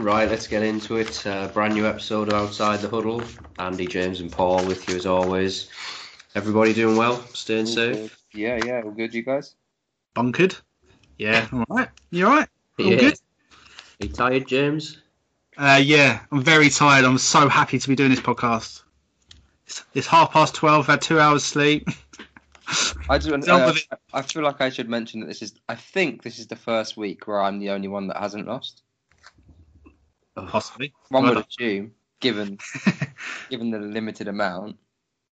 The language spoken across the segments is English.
Right, let's get into it. Uh, brand new episode of Outside the Huddle. Andy, James, and Paul with you as always. Everybody doing well? Staying safe? Yeah, yeah, all good, you guys? Bunkered. Yeah, all right. You all right? All Yeah. good? Are you tired, James? Uh, yeah, I'm very tired. I'm so happy to be doing this podcast. It's, it's half past 12. I've had two hours sleep. I just, uh. I feel like I should mention that this is. I think this is the first week where I'm the only one that hasn't lost. Possibly. One would assume, given given the limited amount.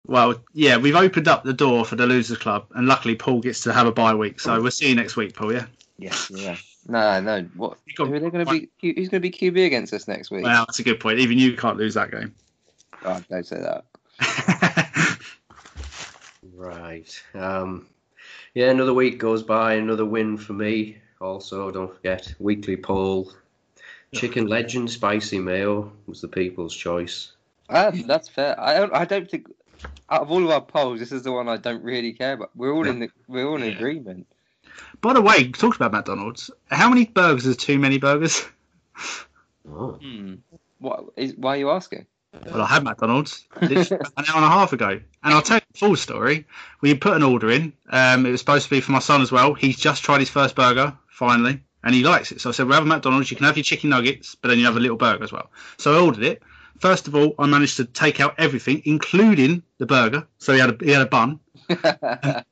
Well, yeah, we've opened up the door for the Losers Club, and luckily Paul gets to have a bye week. So we'll see you next week, Paul, yeah? Yes, yeah. No, no. What? Got- Who are they going to be? Who's going to be QB against us next week? Well, that's a good point. Even you can't lose that game. Oh, don't say that. Right. Um, yeah, another week goes by, another win for me. Also, don't forget, weekly poll. Chicken Legend Spicy Mayo was the people's choice. Uh, that's fair. I don't. I don't think. Out of all of our polls, this is the one I don't really care about. We're all in the. We're all in Yeah. agreement. By the way, talked about McDonald's. How many burgers is too many burgers? Oh. Hmm. What is? Why are you asking? Well, I had McDonald's literally an hour and a half ago, and I'll tell you the full story. We put an order in. Um, it was supposed to be for my son as well. He's just tried his first burger finally, and he likes it. So I said, "We'll have a McDonald's. You can have your chicken nuggets, but then you have a little burger as well." So I ordered it. First of all, I managed to take out everything, including the burger. So he had a he had a bun.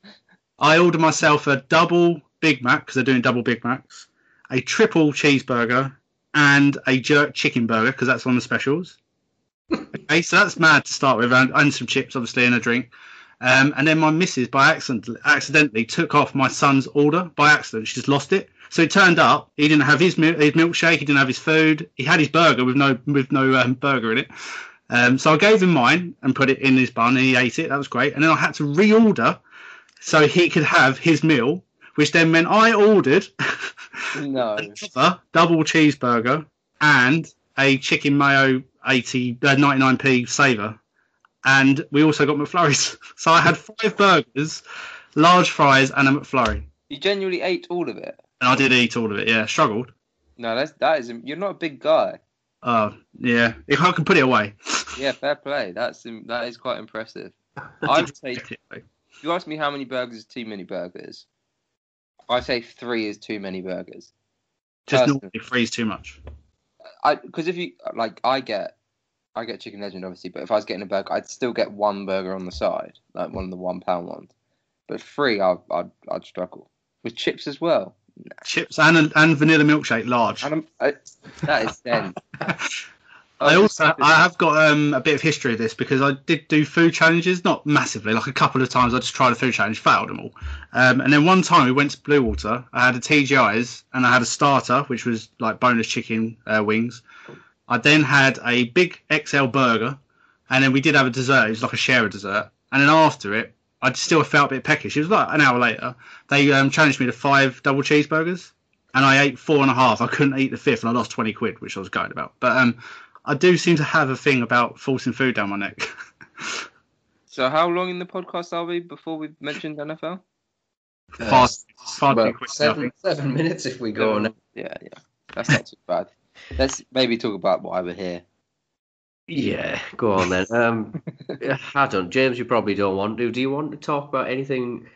I ordered myself a double Big Mac because they're doing double Big Macs, a triple cheeseburger, and a jerk chicken burger because that's one of the specials. okay, so that's mad to start with, and, and some chips, obviously, and a drink. Um, and then my missus, by accident, accidentally took off my son's order by accident. She just lost it. So he turned up he didn't have his, mil- his milkshake, he didn't have his food. He had his burger with no with no um, burger in it. Um, so I gave him mine and put it in his bun, and he ate it. That was great. And then I had to reorder so he could have his meal, which then meant I ordered no. another double cheeseburger and a chicken mayo 80 uh, 99p saver. And we also got McFlurries. So I had five burgers, large fries, and a McFlurry. You genuinely ate all of it. And I did eat all of it. Yeah, struggled. No, that's that is. You're not a big guy. Oh, yeah. If I can put it away. Yeah, fair play. That's that is quite impressive. I would say you ask me how many burgers is too many burgers, I say three is too many burgers. Just Personally. normally freeze too much. I because if you like, I get I get chicken legend obviously, but if I was getting a burger, I'd still get one burger on the side, like one of the one pound ones. But three, I'd I'd, I'd struggle with chips as well. Chips and and vanilla milkshake large. I, that is then. I also I have got um, a bit of history of this because I did do food challenges, not massively, like a couple of times. I just tried a food challenge, failed them all. Um, and then one time we went to Bluewater. I had a TGI's and I had a starter, which was like bonus chicken uh, wings. I then had a big XL burger, and then we did have a dessert. It was like a share of dessert. And then after it, I still felt a bit peckish. It was like an hour later. They um, challenged me to five double cheeseburgers, and I ate four and a half. I couldn't eat the fifth, and I lost twenty quid, which I was gutted about. But um, I do seem to have a thing about forcing food down my neck. So how long in the podcast are we before we've mentioned NFL? far, far well, too quick. Seven, seven minutes if we go on. Yeah, yeah. That's not too bad. Let's maybe talk about why we're here. Yeah, go on then. Um, I don't. James, you probably don't want to. Do you want to talk about anything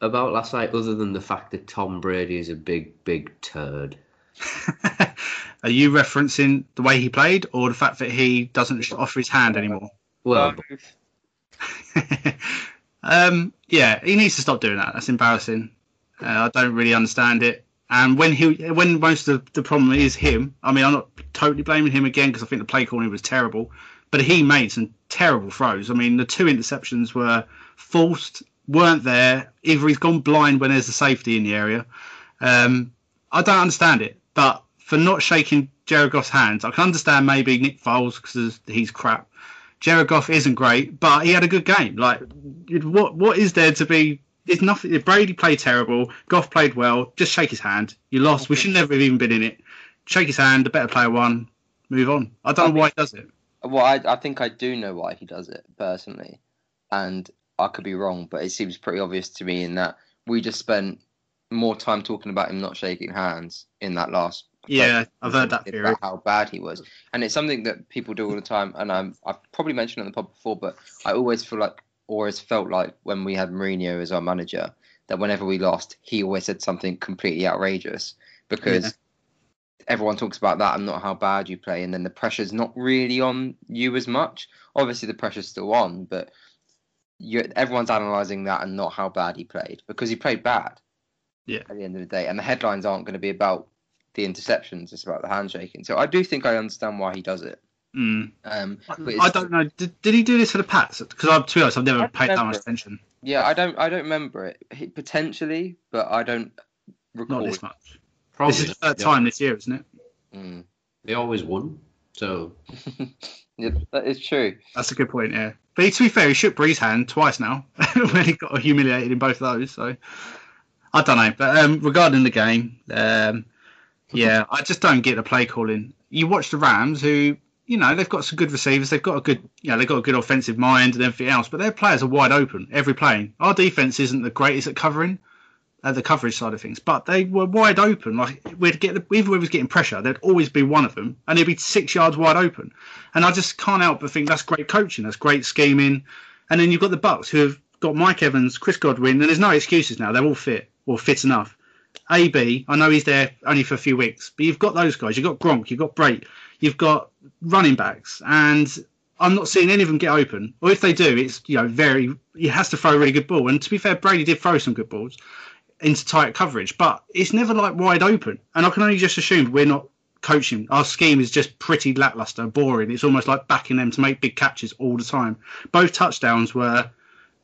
about last night other than the fact that Tom Brady is a big, big turd? Are you referencing the way he played, or the fact that he doesn't offer his hand anymore? Well, um, yeah, he needs to stop doing that. That's embarrassing. Uh, I don't really understand it. And when he, when most of the problem is him, I mean, I'm not totally blaming him again because I think the play calling was terrible, but he made some terrible throws. I mean, the two interceptions were forced, weren't there. Either he's gone blind when there's a safety in the area. Um, I don't understand it, but for not shaking Jared Goff's hands, I can understand maybe Nick Foles because he's crap. Jared Goff isn't great, but he had a good game. Like, what what is there to be? There's nothing. Brady played terrible. Goff played well. Just shake his hand. You lost. We should never have even been in it. Shake his hand. The better player won. Move on. I don't know why he does it. Well, I, I think I do know why he does it personally, and I could be wrong, but it seems pretty obvious to me in that we just spent more time talking about him not shaking hands in that last Yeah, I've heard that theory. about how bad he was, and it's something that people do all the time. And I'm, I've probably mentioned it on the pod before, but I always feel like, or always felt like, when we had Mourinho as our manager, that whenever we lost, he always said something completely outrageous because Yeah. everyone talks about that and not how bad you play, and then the pressure's not really on you as much. Obviously, the pressure's still on, but everyone's analysing that and not how bad he played because he played bad. Yeah. At the end of the day, and the headlines aren't going to be about the interceptions; it's about the handshaking. So I do think I understand why he does it. Mm. Um, I don't know. Did, did he do this for the Pats? Because I'm to be honest, I've never paid that much it. attention. Yeah, I don't. I don't remember it He- potentially, but I don't recall. Not it. this much. Probably. This is the third yeah. time this year, isn't it? Mm. They always won. So yeah, that is true. That's a good point. Yeah. But to be fair, he shook Brees' hand twice now when he got humiliated in both of those. So I don't know. But um, regarding the game, um, yeah, I just don't get the play calling. You watch the Rams, who you know they've got some good receivers, they've got a good, you know, they've got a good offensive mind and everything else, but their players are wide open every play. Our defense isn't the greatest at covering. At the coverage side of things, but they were wide open. Like we'd get, even when we was getting pressure, there'd always be one of them, and he'd be six yards wide open. And I just can't help but think that's great coaching, that's great scheming. And then you've got the Bucks who have got Mike Evans, Chris Godwin, and there's no excuses now. They're all fit or fit enough. AB, I know he's there only for a few weeks, but you've got those guys. You've got Gronk, you've got Brate, you've got running backs, and I'm not seeing any of them get open. Or if they do, it's you know very he has to throw a really good ball. And to be fair, Brady did throw some good balls into tight coverage, but it's never like wide open. And I can only just assume we're not coaching. Our scheme is just pretty lackluster, boring. It's almost like backing them to make big catches all the time. Both touchdowns were,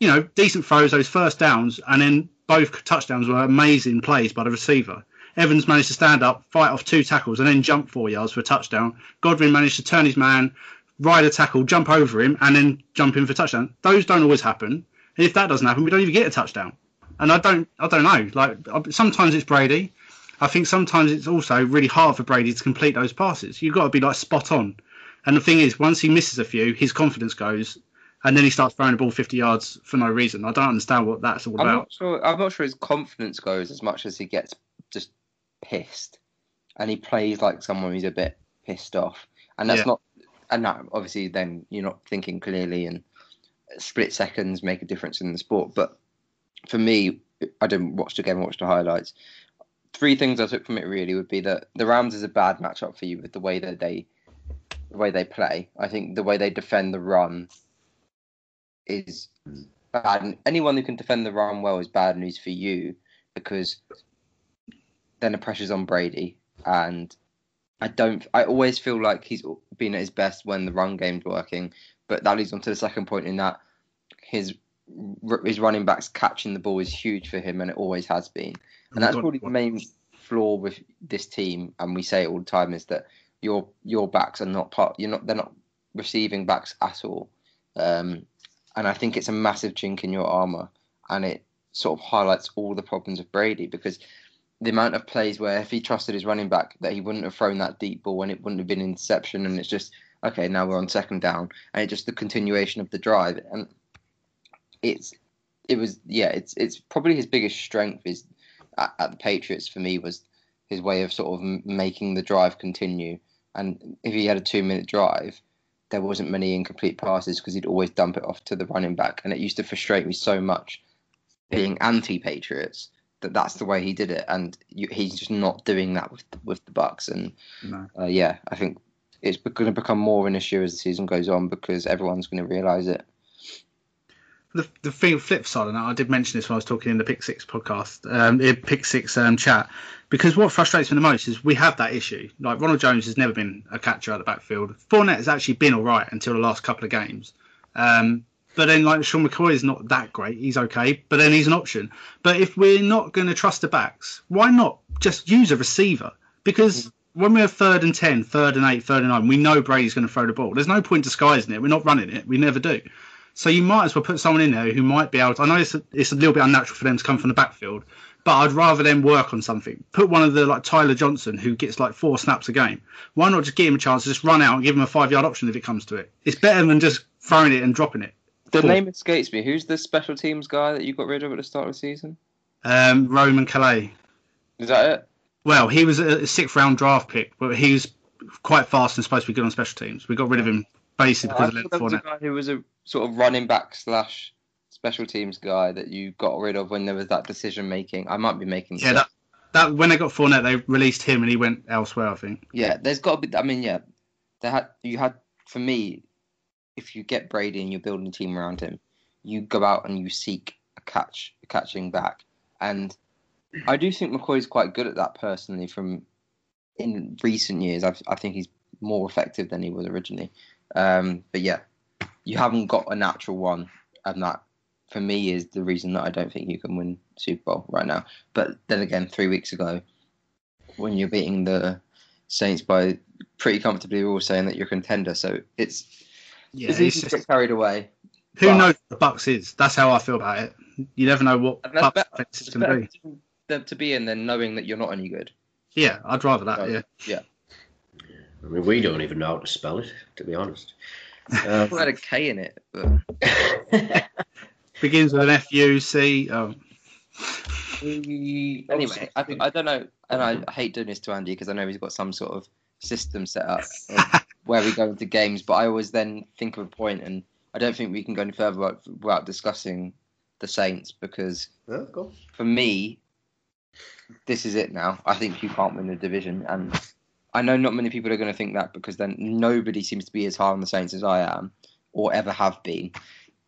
you know, decent throws, those first downs, and then both touchdowns were amazing plays by the receiver. Evans managed to stand up, fight off two tackles, and then jump four yards for a touchdown. Godwin managed to turn his man, ride a tackle, jump over him, and then jump in for a touchdown. Those don't always happen. And if that doesn't happen, we don't even get a touchdown. And I don't, I don't know. Like sometimes it's Brady. I think sometimes it's also really hard for Brady to complete those passes. You've got to be like spot on. And the thing is, once he misses a few, his confidence goes, and then he starts throwing the ball 50 yards for no reason. I don't understand what that's all I'm about. not sure. I'm not sure his confidence goes as much as he gets pissed, and he plays like someone who's a bit pissed off. And that's Yeah. not. And that obviously, then you're not thinking clearly, and split seconds make a difference in the sport. But for me, I didn't watch the game. I watched the highlights. Three things I took from it really would be that the Rams is a bad matchup for you with the way that they, the way they play. I think the way they defend the run is bad. And anyone who can defend the run well is bad news for you because then the pressure's on Brady. And I don't. I always feel like he's been at his best when the run game's working. But that leads on to the second point in that his his running backs catching the ball is huge for him, and it always has been. And that's probably the main flaw with this team, and we say it all the time, is that your your backs are not part. You're not. They're not receiving backs at all. Um, and I think it's a massive chink in your armor, and it sort of highlights all the problems of Brady because the amount of plays where if he trusted his running back that he wouldn't have thrown that deep ball and it wouldn't have been interception, and it's just okay. Now we're on second down, and it's just the continuation of the drive, and it's it was yeah. It's it's probably his biggest strength is at, at the Patriots for me was his way of sort of making the drive continue. And if he had a two minute drive, there wasn't many incomplete passes because he'd always dump it off to the running back, and it used to frustrate me so much being anti-Patriots that that's the way he did it, and you, he's just not doing that with with the Bucks. And No. uh, yeah, I think it's going to become more of an issue as the season goes on because everyone's going to realise it. the, the thing, flip side that, I did mention this when I was talking in the Pick Six podcast, um, the Pick Six um, chat, because what frustrates me the most is we have that issue. Like Ronald Jones has never been a catcher at the backfield. Fournette has actually been all right until the last couple of games. Um, but then, like Sean McCoy is not that great. He's okay, but then he's an option. But if we're not going to trust the backs, why not just use a receiver? Because when we're third and 10, third and 8, third and 9, we know Brady's going to throw the ball. There's no point disguising it. We're not running it. We never do. So you might as well put someone in there who might be able to. I know it's a, it's a little bit unnatural for them to come from the backfield, but I'd rather them work on something. Put one of the like Tyler Johnson who gets like four snaps a game. Why not just give him a chance to just run out and give him a five yard option if it comes to it? It's better than just throwing it and dropping it. The Cool. name escapes me. Who's the special teams guy that you got rid of at the start of the season? Um, Raymond Calais. Is that it? Well, he was a sixth round draft pick, but he was quite fast and supposed to be good on special teams. We got rid of him basically I because of thought Leonard there was a guy who was a sort of running back slash special teams guy that you got rid of when there was that decision making. I might be making. Yeah, that, that when they got Fournette, they released him and he went elsewhere. I think. yeah. There's got to be. I mean, yeah. They had you had for me. If you get Brady and you're building a team around him, you go out and you seek a catch, a catching back, and I do think McCoy's quite good at that personally. From in recent years, I've, I think he's more effective than he was originally. Um, but yeah, you haven't got a natural one, and that for me is the reason that I don't think you can win Super Bowl right now. But then again, three weeks ago, when you're beating the Saints by pretty comfortably, we're all saying that you're a contender. So it's Yeah, it's it's easy to just, get carried away. who but- knows what the Bucks is? That's how I feel about it. You never know what And that's Bucks better. is It's going to be. to, to be in than knowing that you're not any good. Yeah, I'd rather that. Right. Yeah. Yeah. I mean, we don't even know how to spell it, to be honest. I Um, thought had a K in it, but Begins with an F U C. Oh. anyway, I, I don't know, and I hate doing this to Andy because I know he's got some sort of system set up of where we go into games, but I always then think of a point, and I don't think we can go any further without, without discussing the Saints because oh, go. for me, this is it now. I think you can't win the division, and I know not many people are going to think that because then nobody seems to be as high on the Saints as I am or ever have been.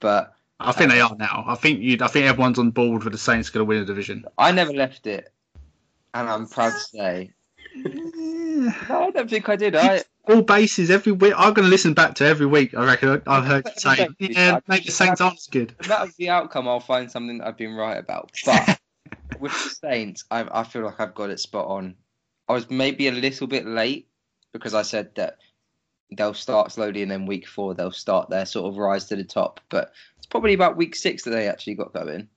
But I think they are now. I think you. I think everyone's on board with the Saints going to win the division. I never left it, and I'm proud to say. No, I don't think I did. I All bases every week. I'm going to listen back to every week. I reckon I've heard you say, yeah, make the Saints aren't good. no matter the outcome, I'll find something that I've been right about. But with the Saints, I, I feel like I've got it spot on. I was maybe a little bit late because I said that they'll start slowly and then week four they'll start their sort of rise to the top. But it's probably about week six that they actually got going.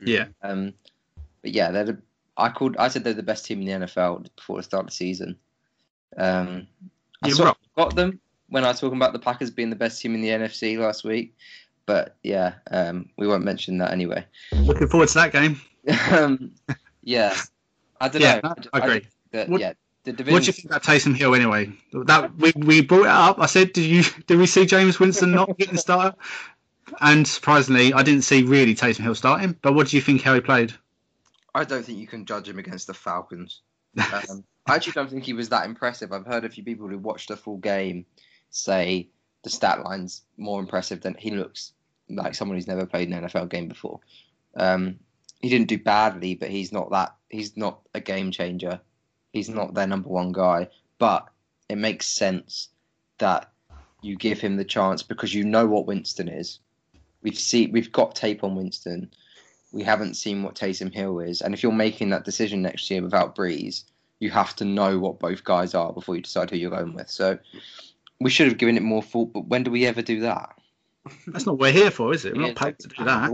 Yeah. Um, but yeah, they're the, I called. I said they're the best team in the NFL before the start of the season. Um, I You're sort right. of got them when I was talking about the Packers being the best team in the NFC last week. But yeah, um, we won't mention that anyway. Looking forward to that game. um, yeah, I don't Yeah, know. I agree. that, What- yeah, the division. What do you think about Taysom Hill anyway? That we, we brought it up. I said, did you did we see Jameis Winston not getting started? And surprisingly, I didn't see really Taysom Hill starting. But what do you think how he played? I don't think you can judge him against the Falcons. Um, I actually don't think he was that impressive. I've heard a few people who watched the full game say the stat line's more impressive than he looks like someone who's never played an NFL game before. Um, he didn't do badly, but he's not that. He's not a game changer. He's not their number one guy. But it makes sense that you give him the chance because you know what Winston is. We've seen we've got tape on Winston. We haven't seen what Taysom Hill is, and if you're making that decision next year without Brees, you have to know what both guys are before you decide who you're going with. So we should have given it more thought, but when do we ever do that? That's not what we're here for, is it? We're not paid to do that.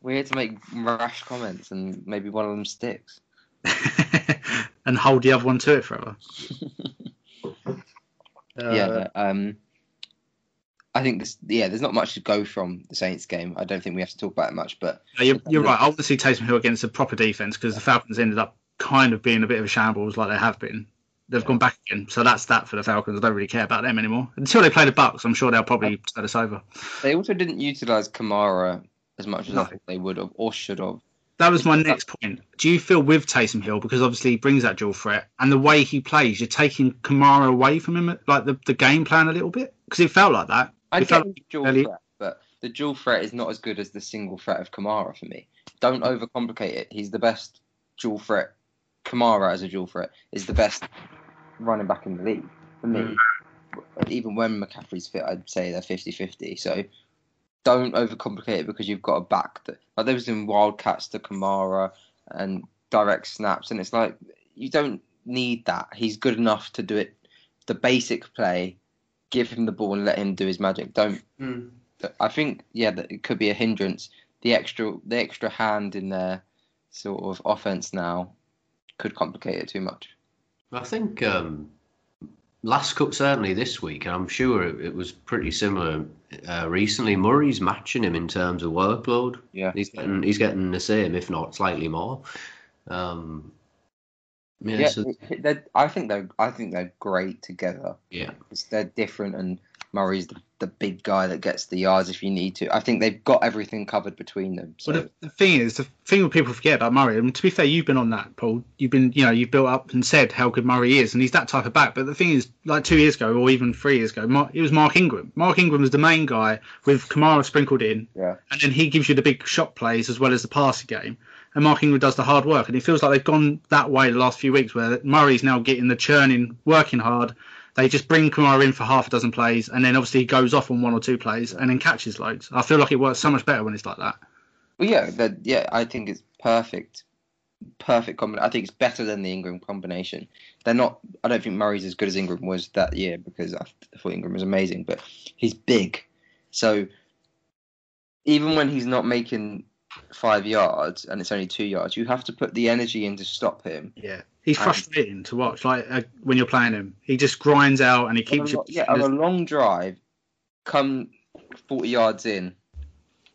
We're here to make rash comments, and maybe one of them sticks. and hold the other one to it forever. yeah, Uh, no, um, I think this. Yeah, there's not much to go from the Saints game. I don't think we have to talk about it much, but No, You're, you're right. I want to see Taysom Hill against a proper defense because the Falcons ended up kind of being a bit of a shambles like they have been. They've gone back again, so that's that for the Falcons. I don't really care about them anymore until they play the Bucks. I'm sure they'll probably set us over. they also didn't utilize Kamara as much as I think they would have or should have. That was my next point. Do you feel with Taysom Hill because obviously he brings that dual threat and the way he plays, you're taking Kamara away from him, like the, the game plan a little bit because it felt like that. I It get felt the dual early- threat, but the dual threat is not as good as the single threat of Kamara for me. Don't overcomplicate it. He's the best dual threat. Kamara as a dual threat is the best running back in the league for me. Even when McCaffrey's fit, I'd say they're 50-50. So don't overcomplicate it because you've got a back that like there was in Wildcats to Kamara and direct snaps, and it's like you don't need that. He's good enough to do it. The basic play, give him the ball and let him do his magic. Don't. mm. I think yeah, that it could be a hindrance. The extra, the extra hand in their sort of offense now could complicate it too much. I think um, last cup certainly this week, and I'm sure it, it was pretty similar uh, recently. Murray's matching him in terms of workload. Yeah. He's getting he's getting the same, if not slightly more. Um, Yeah, Yeah, so- I think they're I think they're great together. yeah. They're different, and Murray's the, the big guy that gets the yards if you need to. I think they've got everything covered between them. So Well, the, the thing is, the thing that people forget about Murray, and to be fair, you've been on that, Paul. You've been, you know, you've built up and said how good Murray is, and he's that type of back. But the thing is, like two years ago, or even three years ago, Mar- it was Mark Ingram. Mark Ingram was the main guy with Kamara sprinkled in, Yeah. and then he gives you the big shot plays as well as the passing game. And Mark Ingram does the hard work, and it feels like they've gone that way the last few weeks, where Murray's now getting the churning, working hard. They just bring Kamara in for half a dozen plays, and then obviously he goes off on one or two plays, and then catches loads. I feel like it works so much better when it's like that. Well, yeah, that yeah, I think it's perfect, perfect combination. I think it's better than the Ingram combination. They're not. I don't think Murray's as good as Ingram was that year because I thought Ingram was amazing, but he's big, so even when he's not making five yards and it's only two yards, you have to put the energy in to stop him. Yeah, he's frustrating to watch. Like uh, when you're playing him, he just grinds out and he keeps you. yeah, on a long drive, come forty yards in,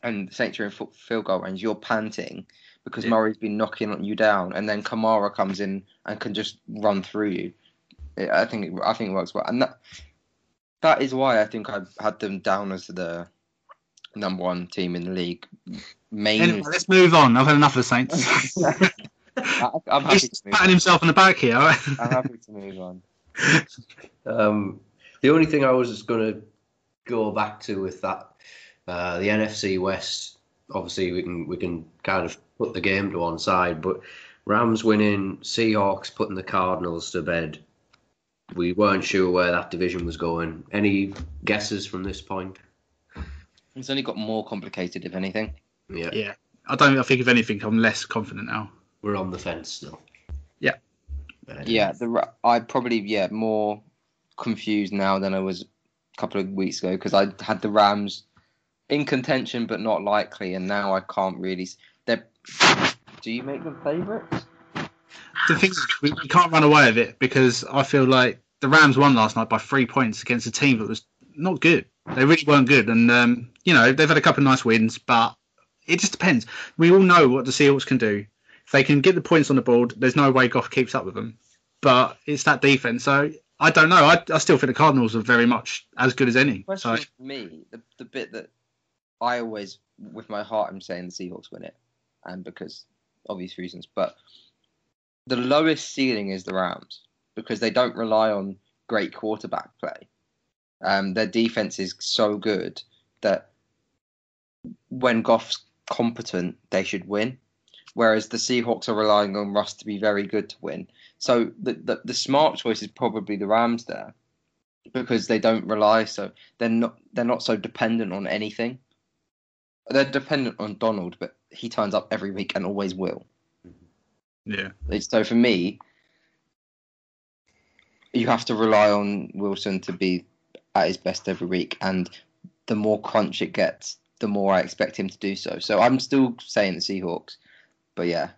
and the Saints are in field goal range. You're panting because Yeah. Murray's been knocking you down, and then Kamara comes in and can just run through you. It- I think it, I think it works well, and that that is why I think I've had them down as the number one team in the league. Mainly, Anyway, let's move on. I've had enough of the Saints. I, I'm happy He's to patting On. himself on the back here. I'm happy to move on. Um, the only thing I was going to go back to with that, uh, the NFC West. Obviously, we can we can kind of put the game to one side, but Rams winning, Seahawks putting the Cardinals to bed. We weren't sure where that division was going. Any guesses from this point? It's only got more complicated, if anything. Yeah, yeah, I don't. I think if anything, I'm less confident now. We're on the fence still. Yeah. Yeah, the I probably yeah more confused now than I was a couple of weeks ago because I had the Rams in contention but not likely, and now I can't really. They're, do you make them favourites? The thing is, we, we can't run away with it because I feel like the Rams won last night by three points against a team that was not good. They really weren't good, and um, you know they've had a couple of nice wins, but it just depends. We all know what the Seahawks can do. If they can get the points on the board, there's no way Goff keeps up with them. But it's that defense, so I don't know. I, I still think the Cardinals are very much as good as any. So for me, the the bit that I always, with my heart, I'm saying the Seahawks win it, and because obvious reasons, but the lowest ceiling is the Rams because they don't rely on great quarterback play. Um, their defense is so good that when Goff's competent, they should win. Whereas the Seahawks are relying on Russ to be very good to win. So the, the the smart choice is probably the Rams there because they don't rely so they're not they're not so dependent on anything. They're dependent on Donald, but he turns up every week and always will. Mm-hmm. yeah, so for me, you have to rely on Wilson to be at his best every week, and the more crunch it gets, the more I expect him to do so. So I'm still saying the Seahawks, but yeah,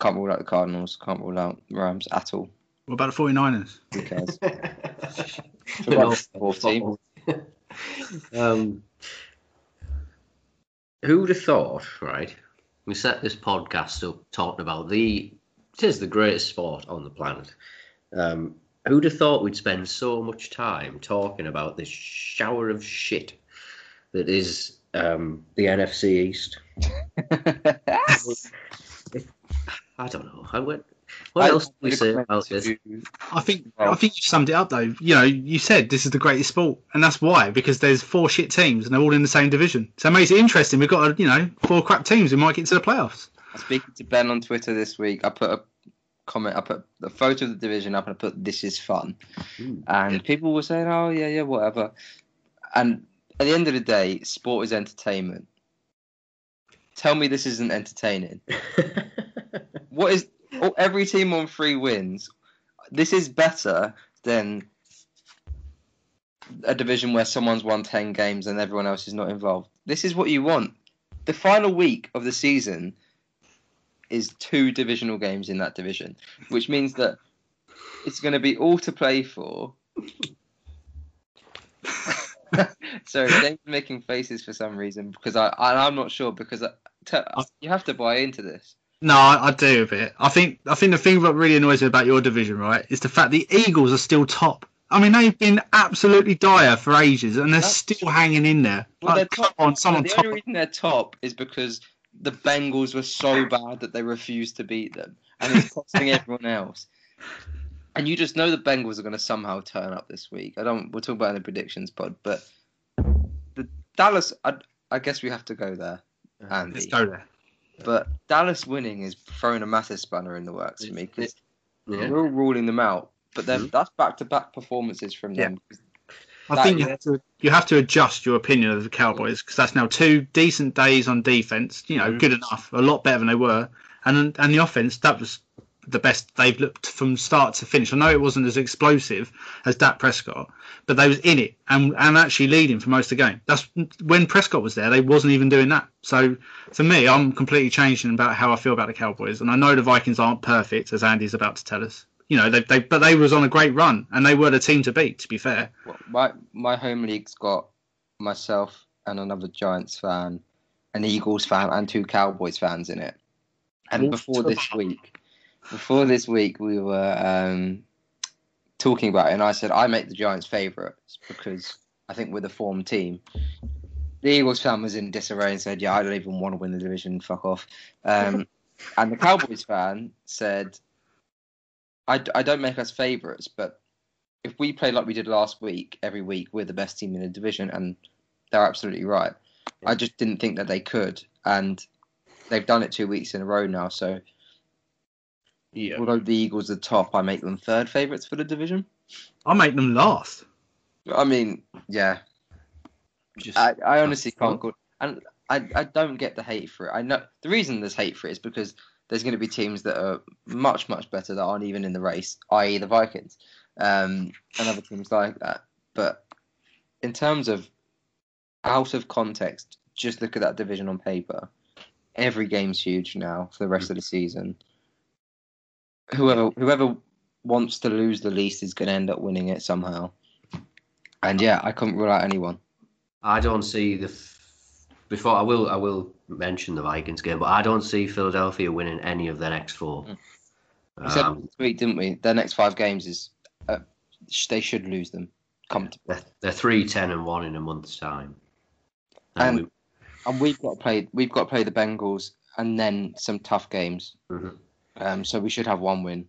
can't rule out the Cardinals, can't rule out Rams at all. what about the 49ers? Who cares? We're Well, not- fourth team. um, who would have thought, right? We set this podcast up talking about the. It is the greatest sport on the planet. Um, who'd have thought we'd spend so much time talking about this shower of shit that is um, the NFC East? I don't know. I went, what else do we say about this? I think Well- I think you summed it up though. You know, you said this is the greatest sport, and that's why because there's four shit teams and they're all in the same division. So it makes it interesting. We've got you know four crap teams who might get to the playoffs. I was speaking to Ben on Twitter this week, I put a comment, I put a photo of the division up and I put this is fun. Ooh. And people were saying, oh, yeah, yeah, whatever. And at the end of the day, sport is entertainment. Tell me this isn't entertaining. What is oh, every team on three wins? This is better than a division where someone's won 10 games and everyone else is not involved. This is what you want. The final week of the season is two divisional games in that division, which means that it's going to be all to play for. Sorry, is making faces for some reason because I, I I'm not sure because you have to buy into this. No, I, I do a bit. I think I think the thing that really annoys me about your division, right, is the fact the Eagles are still top. I mean, they've been absolutely dire for ages, and they're That's still hanging in there. Well, Like, they're come on, someone the top. only reason they're top is because the Bengals were so bad that they refused to beat them, and it's costing everyone else. And you just know the Bengals are going to somehow turn up this week. I don't. We'll talk about it in the predictions pod, but the Dallas. I, I guess we have to go there, Andy. Let's go there. But Dallas winning is throwing a massive spanner in the works for me because Yeah. we're all ruling them out. But then Mhm. that's back-to-back performances from them. I That think you have to you have to adjust your opinion of the Cowboys because that's now two decent days on defense. You know, Mhm. good enough, a lot better than they were, and and the offense that was the best they've looked from start to finish. I know it wasn't as explosive as Dak Prescott, but they was in it and and actually leading for most of the game. That's when Prescott was there. They wasn't even doing that. So for me, I'm completely changing about how I feel about the Cowboys, and I know the Vikings aren't perfect, as Andy's about to tell us. You know, they, they but they was on a great run, and they were the team to beat. To be fair. Well, my my home league's got myself and another Giants fan, an Eagles fan, and two Cowboys fans in it. And before this week, before this week, we were um, talking about it, and I said I make the Giants favourites because I think we're the form team. The Eagles fan was in disarray and said, "Yeah, I don't even want to win the division. Fuck off." Um, and the Cowboys fan said, I, I don't make us favourites, but if we play like we did last week, every week, we're the best team in the division, and they're absolutely right. I just didn't think that they could, and they've done it two weeks in a row now. So, Yeah. although the Eagles are top, I make them third favourites for the division. I make them last. I mean, yeah, Just, I, I honestly can't go, and I, I don't get the hate for it. I know the reason there's hate for it is because there's going to be teams that are much much better that aren't even in the race, i.e. the Vikings, um, and other teams like that. But in terms of out of context, just look at that division on paper. Every game's huge now for the rest of the season. Whoever whoever wants to lose the least is going to end up winning it somehow. And yeah, I couldn't rule out anyone. I don't see the. F- before I will, I will mention the Vikings game, but I don't see Philadelphia winning any of their next four. Mm. We said Um, this week, didn't we? Their next five games is uh, sh- they should lose them. Comfortably. they're, they're three, ten, and one in a month's time. And- we- And we've got to play. We've got to play the Bengals and then some tough games. Mhm. Um, so we should have one win.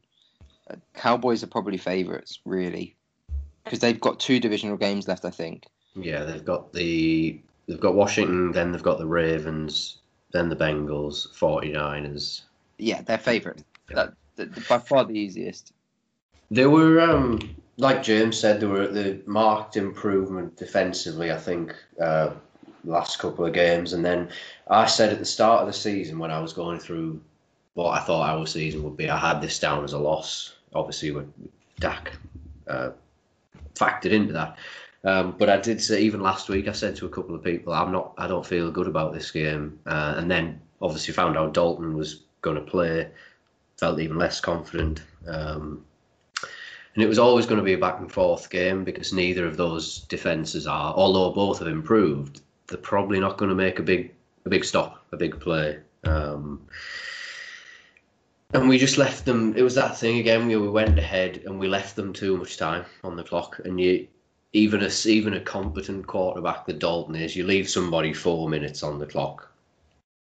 Cowboys are probably favourites, really, because they've got two divisional games left. I think. Yeah, they've got the they've got Washington, then they've got the Ravens, then the Bengals, 49ers. Yeah, they're favourites. Yeah. That, that by far the easiest. They were um like James said, they were the marked improvement defensively, I think, uh, last couple of games. And then I said at the start of the season when I was going through what I thought our season would be, I had this down as a loss. Obviously with Dak uh, factored into that. Um, but I did say even last week I said to a couple of people I'm not I don't feel good about this game uh, and then obviously found out Dalton was going to play felt even less confident um, and it was always going to be a back and forth game because neither of those defenses are although both have improved they're probably not going to make a big a big stop a big play um, and we just left them. It was that thing again. We we went ahead and we left them too much time on the clock. And you, even a even a competent quarterback that Dalton is, you leave somebody four minutes on the clock.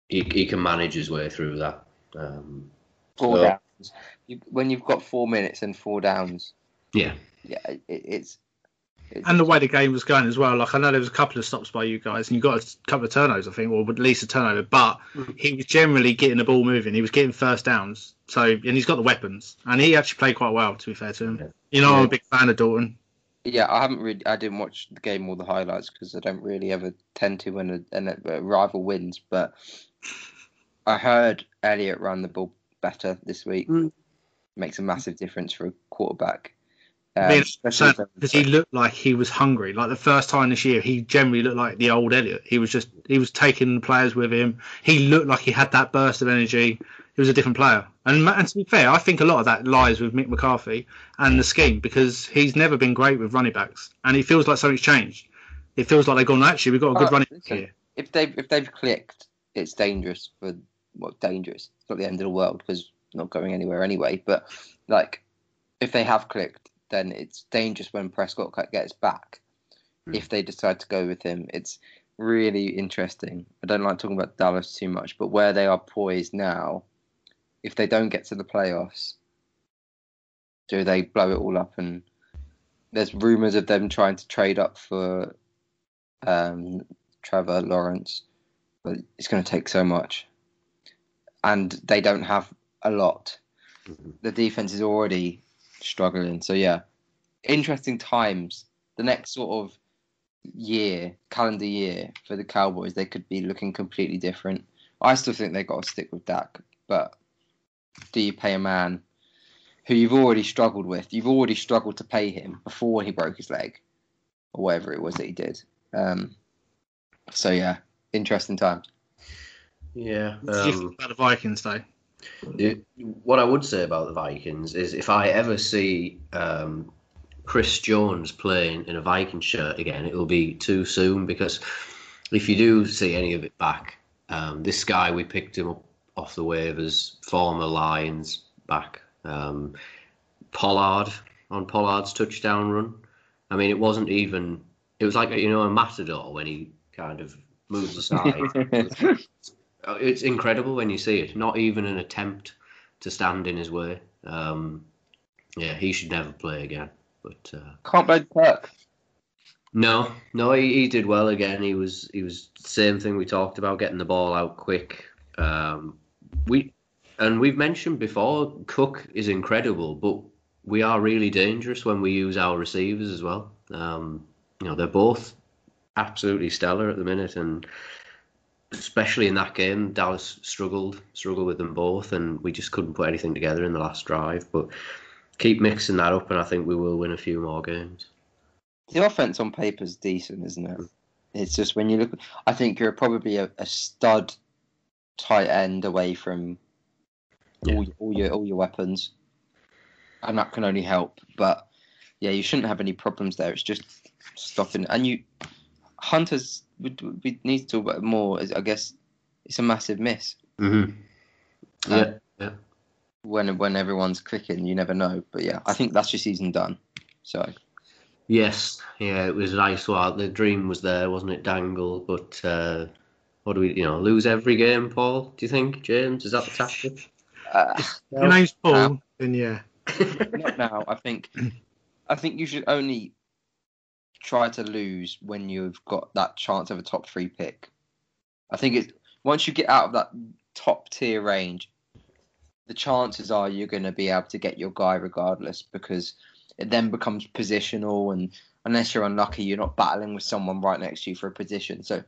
He, he can manage his way through that. Um, Four So- downs. You, when you've got four minutes and four downs, yeah, yeah, it, it's. And the way the game was going as well. Like I know there was a couple of stops by you guys, and you got a couple of turnovers, I think, or at least a turnover. But Mm. he was generally getting the ball moving. He was getting first downs. So and he's got the weapons, and he actually played quite well. To be fair to him, Yeah. you know, I'm a big fan of Dalton. Yeah, I haven't really. I didn't watch the game or the highlights because I don't really ever tend to when a, when a rival wins. But I heard Elliott run the ball better this week. Mm. Makes a massive difference for a quarterback. Um, because he looked like he was hungry. Like the first time this year, he generally looked like the old Elliott. He was just he was taking the players with him. He looked like he had that burst of energy. He was a different player. And, and to be fair, I think a lot of that lies with Mick McCarthy and the scheme because he's never been great with running backs, and it feels like something's changed. It feels like they've gone actually we've got a good Oh, running back here. if they've if they've clicked, it's dangerous for well dangerous. It's not the end of the world because not going anywhere anyway. But like, if they have clicked, then it's dangerous when Prescott gets back. Hmm. If they decide to go with him, it's really interesting. I don't like talking about Dallas too much, but where they are poised now, if they don't get to the playoffs, do they blow it all up? And there's rumours of them trying to trade up for um, Trevor Lawrence, but it's going to take so much, and they don't have a lot. Mhm. The defense is already struggling. So yeah, interesting times. The next sort of year, calendar year for the Cowboys, they could be looking completely different. I still think they got to stick with Dak, but do you pay a man who you've already struggled with? You've already struggled to pay him before he broke his leg, or whatever it was that he did. Um, so yeah, interesting times. Yeah. What do Um, about the Vikings, though? What I would say about the Vikings is if I ever see um, Chris Jones playing in a Viking shirt again, it will be too soon because if you do see any of it back, um, this guy we picked him up off the waivers, former Lions back, um, Pollard on Pollard's touchdown run. I mean, it wasn't even. It was like you know a matador when he kind of moves aside. Uh, it's incredible when you see it. Not even an attempt to stand in his way. Um, yeah, he should never play again. But uh, Can't blame Kirk. no, no, he, he did well again. He was he was same thing we talked about, getting the ball out quick. Um, we and we've mentioned before, Cook is incredible, but we are really dangerous when we use our receivers as well. Um, you know, they're both absolutely stellar at the minute, and especially in that game, Dallas struggled struggled with them both, and we just couldn't put anything together in the last drive. But keep mixing that up, and I think we will win a few more games. The offense on paper is decent, isn't it? It's just when you look, I think you're probably a, a stud tight end away from all, all your all your weapons, and that can only help. But yeah, you shouldn't have any problems there. It's just stopping, and you Hunters we, we need to talk about more. I guess it's a massive miss Mm-hmm. Uh, Yeah, when when everyone's clicking. You never know, but yeah, I think that's your season done. So yes, yeah, it was nice. Well, the dream was there, wasn't it, Dangle? But uh, what do we, you know, lose every game, Paul? Do you think, James? Is that the tactic? uh, Your name's Paul, Um, then yeah. not now. I think I think you should only try to lose when you've got that chance of a top three pick. I think it's once you get out of that top tier range, the chances are you're going to be able to get your guy regardless because it then becomes positional and unless you're unlucky, you're not battling with someone right next to you for a position. So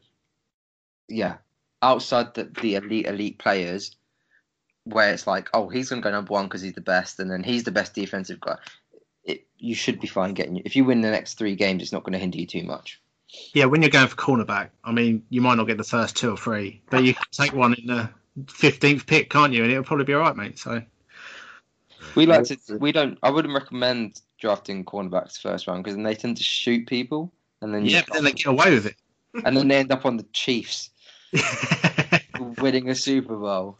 yeah, outside the, the elite elite players, where it's like, oh, he's going to go number one because he's the best, and then he's the best defensive guy. It, you should be fine getting. If you win the next three games, it's not going to hinder you too much. Yeah, when you're going for cornerback, I mean, you might not get the first two or three, but you can take one in the 15th pick, can't you? And it'll probably be all right, mate. So We like to. We don't. I wouldn't recommend drafting cornerbacks first round because then they tend to shoot people, and then yeah, but then they get away with it, and then they end up on the Chiefs winning a Super Bowl.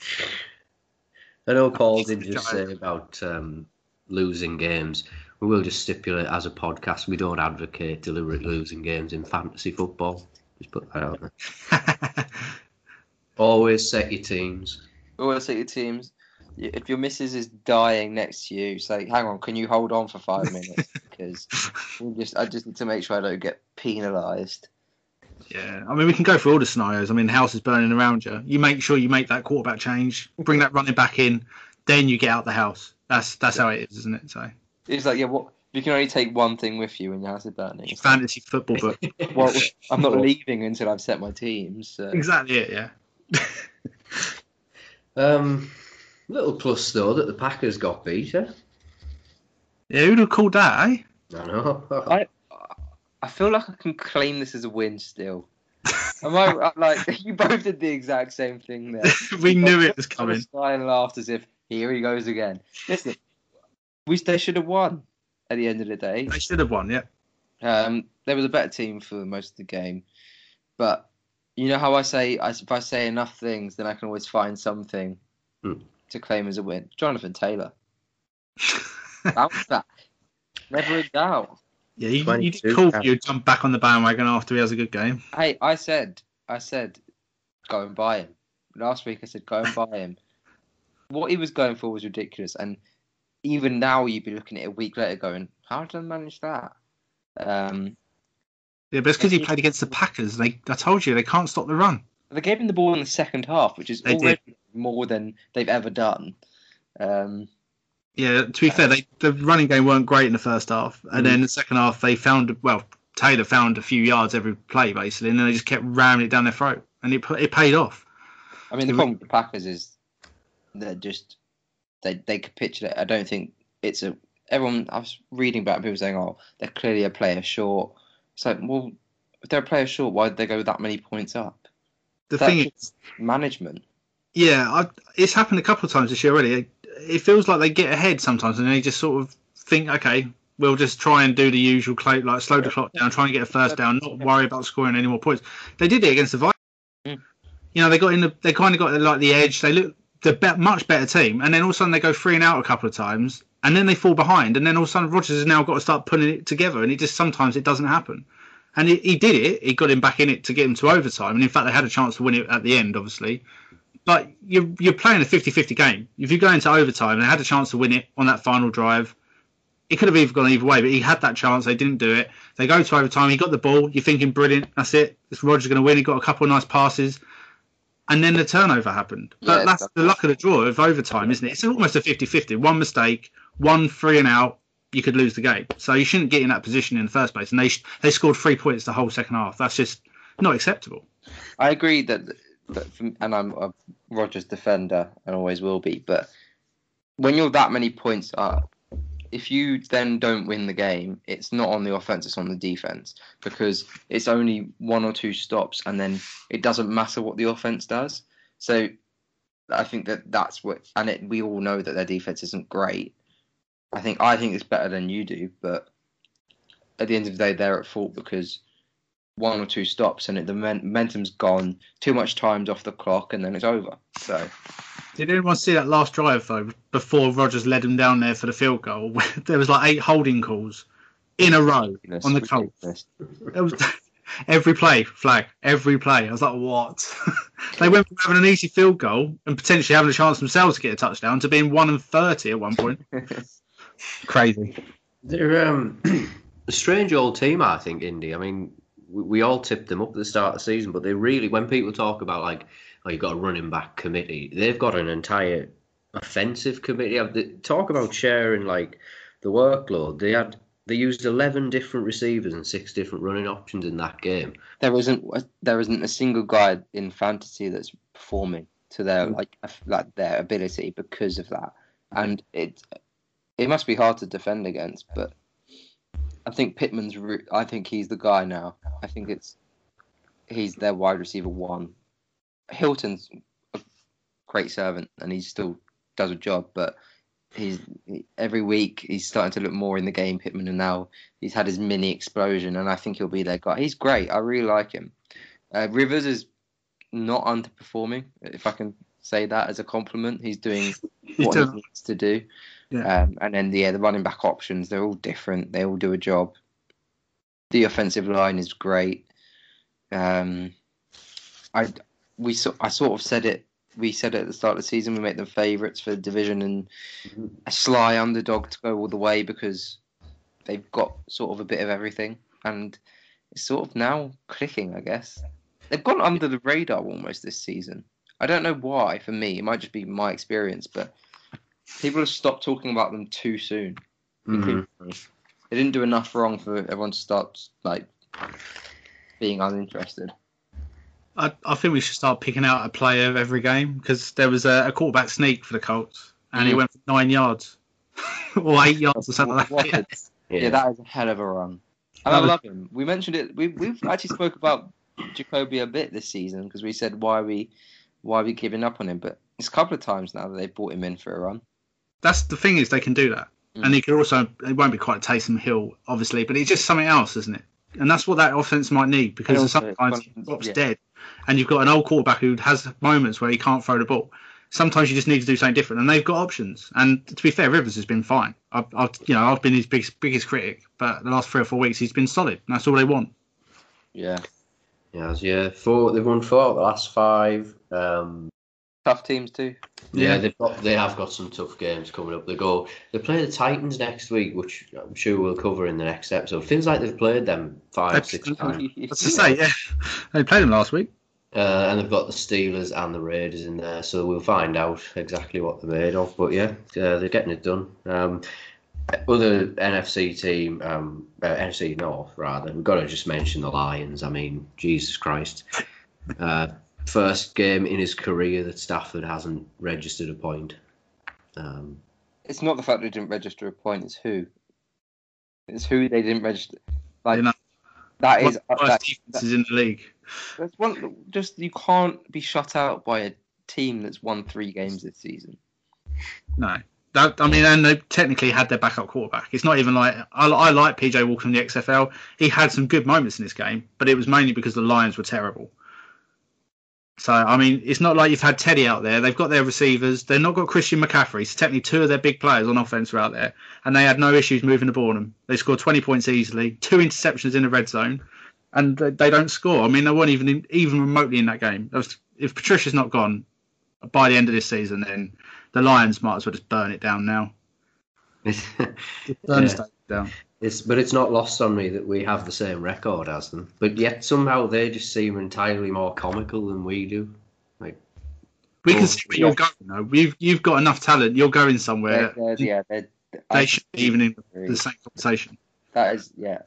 I know Paul did just say about um, losing games. We will just stipulate as a podcast we don't advocate deliberate losing games in fantasy football. Just put that out there. Always set your teams. Always set your teams. If your missus is dying next to you, say, "Hang on, can you hold on for five minutes?" Because we just, I just need to make sure I don't get penalised. yeah, I mean, we can go through all the scenarios. I mean, the house is burning around you. You make sure you make that quarterback change, bring that running back in, then you get out the house. That's that's how it is, isn't it? So It's like, yeah, what? You can only take one thing with you when your house is burning. It's fantasy football book. well, I'm not leaving until I've set my teams. So. exactly it. Yeah. Um, little plus though that the Packers got beat. Eh? Yeah, who'd have called that, eh? I know. I I feel like I can claim this as a win still. Am I like you both did the exact same thing there? we knew it was coming. Sky and laughed as if here he goes again. Listen, we they should have won at the end of the day. They should have won, yeah. Um, there was a better team for most of the game, but You know how I say I, if I say enough things, then I can always find something Hmm. to claim as a win. Jonathan Taylor, bounce back, never in doubt. Yeah, you, you did call for you to jump back on the bandwagon after he has a good game. Hey, I said, I said, go and buy him. Last week I said, go and buy him. What he was going for was ridiculous, and even now you'd be looking at it a week later, going, how did I manage that? Um, Yeah, but it's because he played against the Packers. They, I told you, they can't stop the run. they gave him the ball in the second half, which is They did. more than they've ever done. Um, Yeah, to be fair, they, the running game weren't great in the first half, and Mm. then the second half they found well Taylor found a few yards every play basically, and then they just kept ramming it down their throat, and it it paid off. I mean, the problem with the Packers is they're just they they capitulate. I don't think it's a everyone. I was reading about people saying, "Oh, they're clearly a player short." It's like, well, if they're a player short, why did they go that many points up? The That's thing is, management. yeah, I, it's happened a couple of times this year already. It, it feels like they get ahead sometimes, and they just sort of think, okay, we'll just try and do the usual, cl- like slow the clock down, try and get a first down, not worry about scoring any more points. They did it against the Vikings. Mm. You know, they got in the, they kind of got like the edge. They look the be- much better team, and then all of a sudden they go three and out a couple of times, and then they fall behind, and then all of a sudden Rodgers has now got to start putting it together, and it just sometimes it doesn't happen. And he, he did it. He got him back in it to get him to overtime, and in fact they had a chance to win it at the end, obviously. But you're you're playing a 50-50 game. If you go into overtime and they had a chance to win it on that final drive, it could have either gone either way. But he had that chance. They didn't do it. They go to overtime. He got the ball. You're thinking, brilliant. That's it. This Rodgers is going to win. He got a couple of nice passes, and then the turnover happened. But Yeah, that's the luck of the draw of overtime, isn't it? It's almost a 50-50. One mistake, one free and out. You could lose the game. So you shouldn't get in that position in the first place. And they they scored three points the whole second half. That's just not acceptable. I agree that, that from, and I'm a Rodgers defender and always will be. But when you're that many points up, if you then don't win the game, it's not on the offense; it's on the defense because it's only one or two stops, and then it doesn't matter what the offense does. So I think that that's what, and it, we all know that their defense isn't great. I think I think it's better than you do, but at the end of the day, they're at fault because one or two stops and it, the momentum's gone. Too much time's off the clock, and then it's over. So Did anyone see that last drive though? Before Rodgers led him down there for the field goal, where there was like eight holding calls in a row on the Colts. It was every play flag, every play. I was like, what? they went from having an easy field goal and potentially having a chance themselves to get a touchdown to being one and thirty at one point. Crazy. They're um, a strange old team, I think, Indy. I mean, we, we all tipped them up at the start of the season, but they really, when people talk about like, oh, you've got a running back committee, they've got an entire offensive committee. They Talk about sharing like the workload. They had they used eleven different receivers and six different running options in that game. there isn't there isn't a single guy in fantasy that's performing to their mm. like like their ability because of that, and it it must be hard to defend against. But I think Pittman's re- I think he's the guy now. I think it's he's their wide receiver one. Hilton's a great servant and he still does a job, but he's he- every week he's starting to look more in the game. Pittman and now he's had his mini explosion, and I think he'll be their guy. He's great. I really like him. Uh, Rivers is not underperforming, if I can say that as a compliment. He's doing what he needs to do. Yeah. Um, and then yeah, the running back options they're all different. They all do a job. The offensive line is great. Um, I we so, I sort of said it. We said at the start of the season. We make them favourites for the division and a sly underdog to go all the way because they've got sort of a bit of everything, and it's sort of now clicking. I guess they've gone under the radar almost this season. I don't know why. For me, it might just be my experience, but people have stopped talking about them too soon. Mhm. They didn't do enough wrong for everyone to start like being uninterested. I, I think we should start picking out a player every game because there was a, a quarterback sneak for the Colts and he Mm. went for nine yards or eight yards or something like that. a- yeah. that is a hell of a run. And That I love him. We mentioned it. We we've actually spoke about Jacoby a bit this season because we said why are we why are we giving up on him, but it's a couple of times now that they've brought him in for a run. That's the thing is they can do that, Mm. and he could also it won't be quite Taysom Hill obviously, but it's just something else, isn't it? And that's what that offense might need because And also, sometimes it's Bob's yeah. dead. and you've got an old quarterback who has moments where he can't throw the ball. Sometimes you just need to do something different, and they've got options. And to be fair, Rivers has been fine. I've, I've you know, I've been his biggest biggest critic, but the last three or four weeks he's been solid. And that's all they want. Yeah. Yes, yeah. Four. They've won four of the last five. Um, Tough teams too. yeah, Yeah. they've got. They have got some tough games coming up. They go. They play the Titans next week, which I'm sure we'll cover in the next episode. Feels like they've played them five, six times. That's to say, yeah, they played them last week. Uh, and they've got the Steelers and the Raiders in there, so we'll find out exactly what they're made of. But yeah, uh, they're getting it done. Um, other NFC team, um, uh, NFC North rather, we've got to just mention the Lions. I mean, Jesus Christ. Uh, first game in his career that Stafford hasn't registered a point. Um, It's not the fact they didn't register a point. It's who. It's who they didn't register. Like You know, that One is of the that, defenses in the league. that's one. Just you can't be shut out by a team that's won three games this season. No. That, I mean, and they technically had their backup quarterback. It's not even like I, I like PJ Walker from the XFL. He had some good moments in this game, but it was mainly because the Lions were terrible. So I mean, it's not like you've had Teddy out there. They've got their receivers. They've not got Christian McCaffrey. So technically, two of their big players on offense were out there, and they had no issues moving the ball on them. They scored 20 points easily, two interceptions in the red zone, and they, they don't score. I mean, they weren't even in, even remotely in that game. Was, if Patricia's not gone by the end of this season, then the Lions might as well just burn it down now. Burn Yeah. the down. It's, but it's not lost on me that we have the same record as them. But yet somehow they just seem entirely more comical than we do. Like We Oh, can see where you're going. Though. You've you've got enough talent. You're going somewhere. They're, they're, yeah, they're, I They should be even in the same conversation. That is, yeah.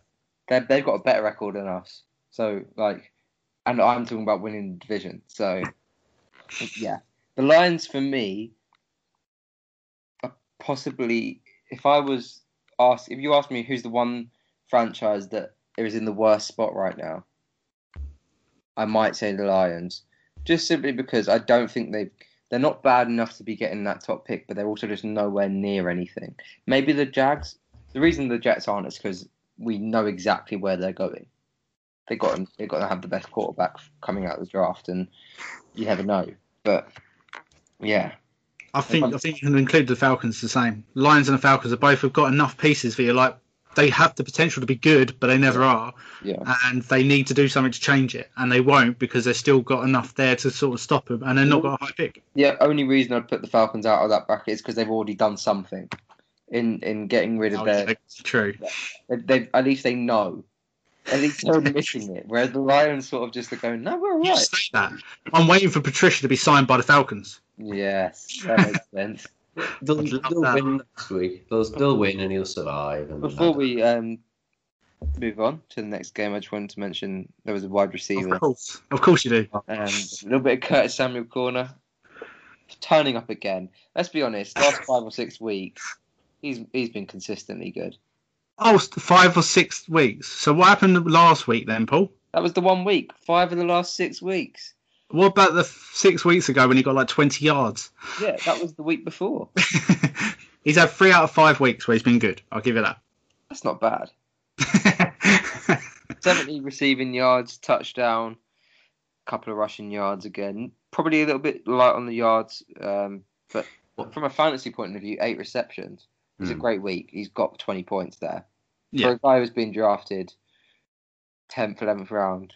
They've, they've got a better record than us. So, like, and I'm talking about winning the division. So, yeah. The Lions, for me, are possibly, if I was asked, if you ask me who's the one franchise that is in the worst spot right now, I might say the Lions. Just simply because I don't think they've. They're not bad enough to be getting that top pick, but they're also just nowhere near anything. Maybe the Jags. The reason the Jets aren't is because we know exactly where they're going. They got they got to have the best quarterback coming out of the draft, and you never know. But yeah, I think I think you can include the Falcons the same. Lions and the Falcons have both have got enough pieces for you. Like they have the potential to be good, but they never are, yeah, and they need to do something to change it, and they won't because they've still got enough there to sort of stop them, and they're not mm-hmm. got a high pick. Yeah, only reason I'd put the Falcons out of that bracket is because they've already done something in in getting rid of Oh, their. true. They, at least they know. At least they're missing it. Whereas the Lions sort of just are going, no, we're all You say that. I'm waiting for Patricia to be signed by the Falcons. Yes, that makes sense. They'll, they'll win next week. They'll, they'll win and he'll survive. And Before we um move on to the next game, I just wanted to mention there was a wide receiver. Of course, of course you do. Um, a little bit of Curtis Samuel corner. Turning up again. Let's be honest, last five or six weeks, he's he's been consistently good. Oh, s- five or six weeks. So what happened last week then, Paul? That was the one week. Five of the last six weeks. What about the six weeks ago when he got like 20 yards? Yeah, that was the week before. he's had three out of five weeks where he's been good. I'll give you that. That's not bad. 70 receiving yards, touchdown, couple of rushing yards again. Probably a little bit light on the yards, um, but from a fantasy point of view, eight receptions. It's a Hmm. great week. He's got 20 points there. Yeah. For a guy who's been drafted 10th, 11th round,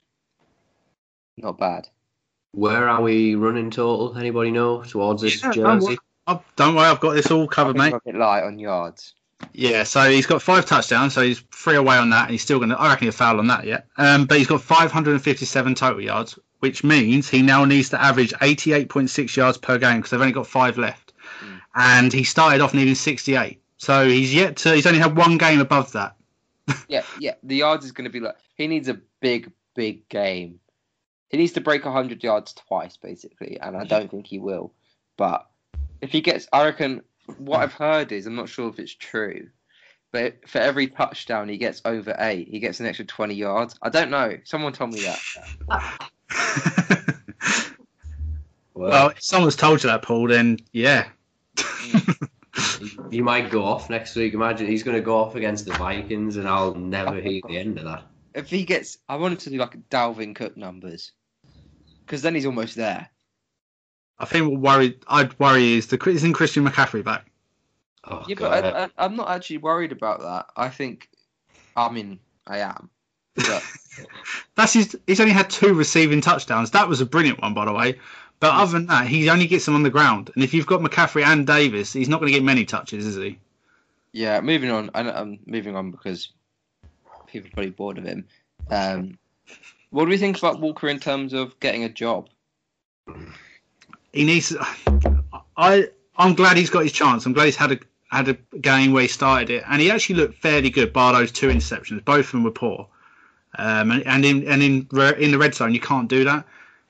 not bad. Where are we running total? Anybody know towards this Yeah, don't jersey? worry. Oh, don't worry, I've got this all covered, mate. I'm a bit light on yards. Yeah, so he's got five touchdowns, so he's three away on that, and he's still going to. I reckon he'll foul on that yet. Um, but he's got 557 total yards, which means he now needs to average 88.6 yards per game because they've only got five left, Mm. and he started off needing 68. So he's yet to. He's only had one game above that. Yeah, yeah. The yards is going to be like he needs a big, big game. He needs to break 100 yards twice, basically, and I don't think he will. But if he gets, I reckon what I've heard is, I'm not sure if it's true, but for every touchdown he gets over eight, he gets an extra 20 yards. I don't know. Someone told me that. Well, well, if someone's told you that, Paul, then yeah. he, he might go off next week. Imagine he's going to go off against the Vikings, and I'll never hear the end of that. If he gets, I want him to do like a Dalvin Cook numbers. because then he's almost there. I think what worried I'd worry is the isn't Christian McCaffrey back. Oh, Yeah, God, but I, I, I'm not actually worried about that. I think, I mean, I am. But That's his. He's only had two receiving touchdowns. That was a brilliant one, by the way. But other than that, he only gets them on the ground. And if you've got McCaffrey and Davis, he's not going to get many touches, is he? yeah, moving on. I I'm um, moving on because people are probably bored of him. Um, what do we think about Walker in terms of getting a job? He needs. I I'm glad he's got his chance. I'm glad he's had a had a game where he started it, and he actually looked fairly good. Bar those two interceptions, both of them were poor. Um, and, and in and in in the red zone, you can't do that.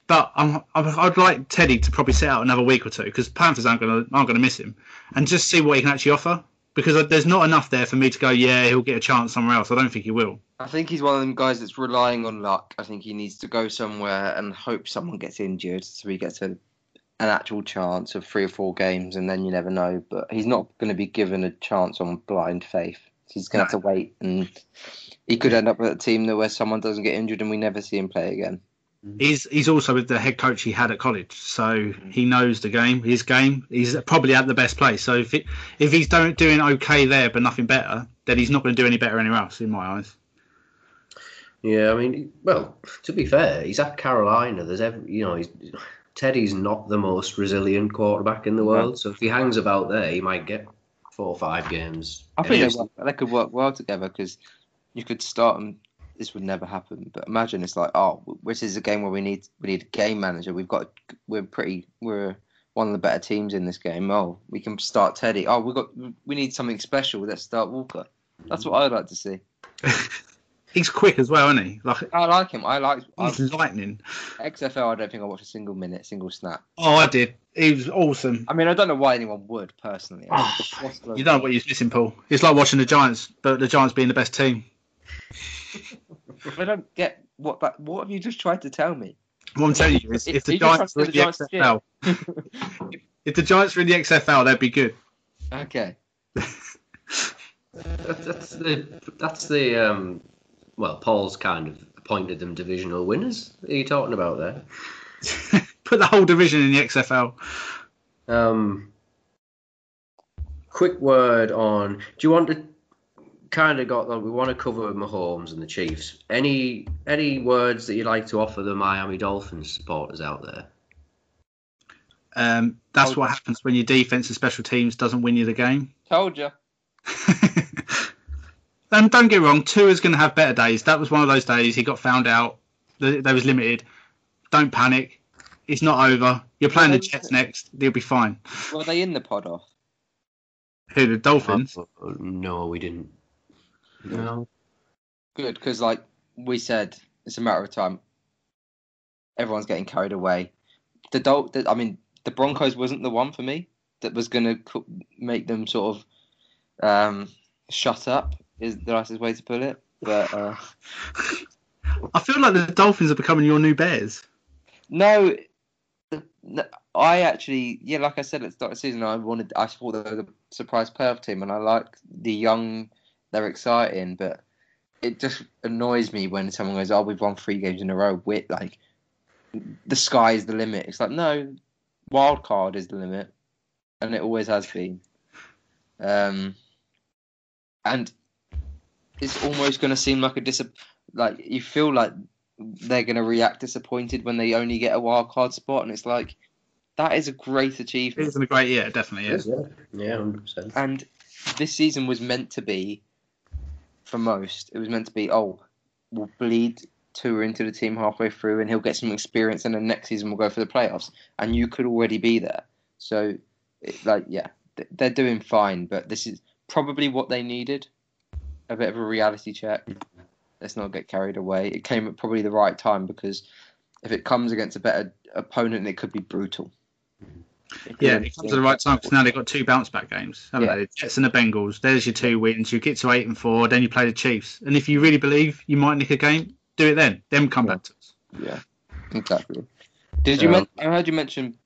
But I'm, I'd like Teddy to probably sit out another week or two because Panthers aren't going to aren't going to miss him, and just see what he can actually offer. Because there's not enough there for me to go, yeah, he'll get a chance somewhere else. I don't think he will. I think he's one of them guys that's relying on luck. I think he needs to go somewhere and hope someone gets injured so he gets a, an actual chance of three or four games, and then you never know. But he's not going to be given a chance on blind faith. He's going to have to wait, and he could end up with a team that where someone doesn't get injured and we never see him play again. Mm-hmm. He's he's also with the head coach he had at college, so mm-hmm. he knows the game, his game. He's probably at the best place. So if it, if he's do, doing okay there but nothing better, then he's not going to do any better anywhere else, in my eyes. Yeah, I mean, well, to be fair, he's at Carolina. There's every, you know, he's, Teddy's not the most resilient quarterback in the world. So if he hangs about there, he might get four or five games. I think they, work, they could work well together because you could start them. This would never happen, but imagine it's like, oh, this is a game where we need we need a game manager. We've got we're pretty we're one of the better teams in this game. Oh, we can start Teddy. Oh, we got we need something special. Let's start Walker. That's what I'd like to see. He's quick as well, isn't he? Like I like him. I like I, he's lightning. XFL. I don't think I watched a single minute, single snap. Oh, I did. He was awesome. I mean, I don't know why anyone would personally. I mean, Oh, the- You know what he's missing, Paul. It's like watching the Giants, but the Giants being the best team. I don't get what that. What have you just tried to tell me? What I'm telling you is, if the Giants trusted were in the the Giants XFL, if the Giants were in the XFL, they'd be good. Okay. That's, that's the that's the um. Well, Paul's kind of appointed them divisional winners. What are you talking about there? Put the whole division in the XFL. Um, quick word on. Do you want to kind of got? That we want to cover Mahomes and the Chiefs. Any any words that you'd like to offer the Miami Dolphins supporters out there? Um, that's Oh, what happens when your defense and special teams doesn't win you the game. Told you. and don't get wrong, Tua is going to have better days. That was one of those days he got found out. That They was limited. Don't panic. It's not over. You're playing the Jets next. They'll be fine. Were they in the pod off? Who the Dolphins? Uh, no, we didn't. No. Good, because like we said, it's a matter of time. Everyone's getting carried away. The Dol- the, I mean, the Broncos wasn't the one for me that was going to make them sort of um, shut up. Is the nicest way to put it. But uh, I feel like the Dolphins are becoming your new Bears. no, I actually, yeah, like I said at the start of the season, I wanted, I thought they were the surprise playoff team, and I like the young. They're exciting, but it just annoys me when someone goes, "Oh, we've won three games in a row." We're like, the sky is the limit. It's like, no, wild card is the limit, and it always has been. Um, and it's almost going to seem like a dis like you feel like they're going to react disappointed when they only get a wild card spot, and it's like that is a great achievement. It's a great year, definitely. is. Yeah, yeah, hundred percent. And this season was meant to be, for most, it was meant to be, oh, we'll bleed Tua into the team halfway through and he'll get some experience and then next season we'll go for the playoffs. And you could already be there. So, it, like, yeah, they're doing fine, but this is probably what they needed a bit of a reality check. Let's not get carried away. It came at probably the right time because if it comes against a better opponent, it could be brutal. It Yeah, it comes at the right time because now they've got two bounce back games, haven't Yeah. they? The Jets and the Bengals. There's your two wins. You get to eight and four, then you play the Chiefs. And if you really believe you might nick a game, do it then. Then come Yeah. back to us. Yeah, exactly. Did you? Yeah. Men- I heard you mention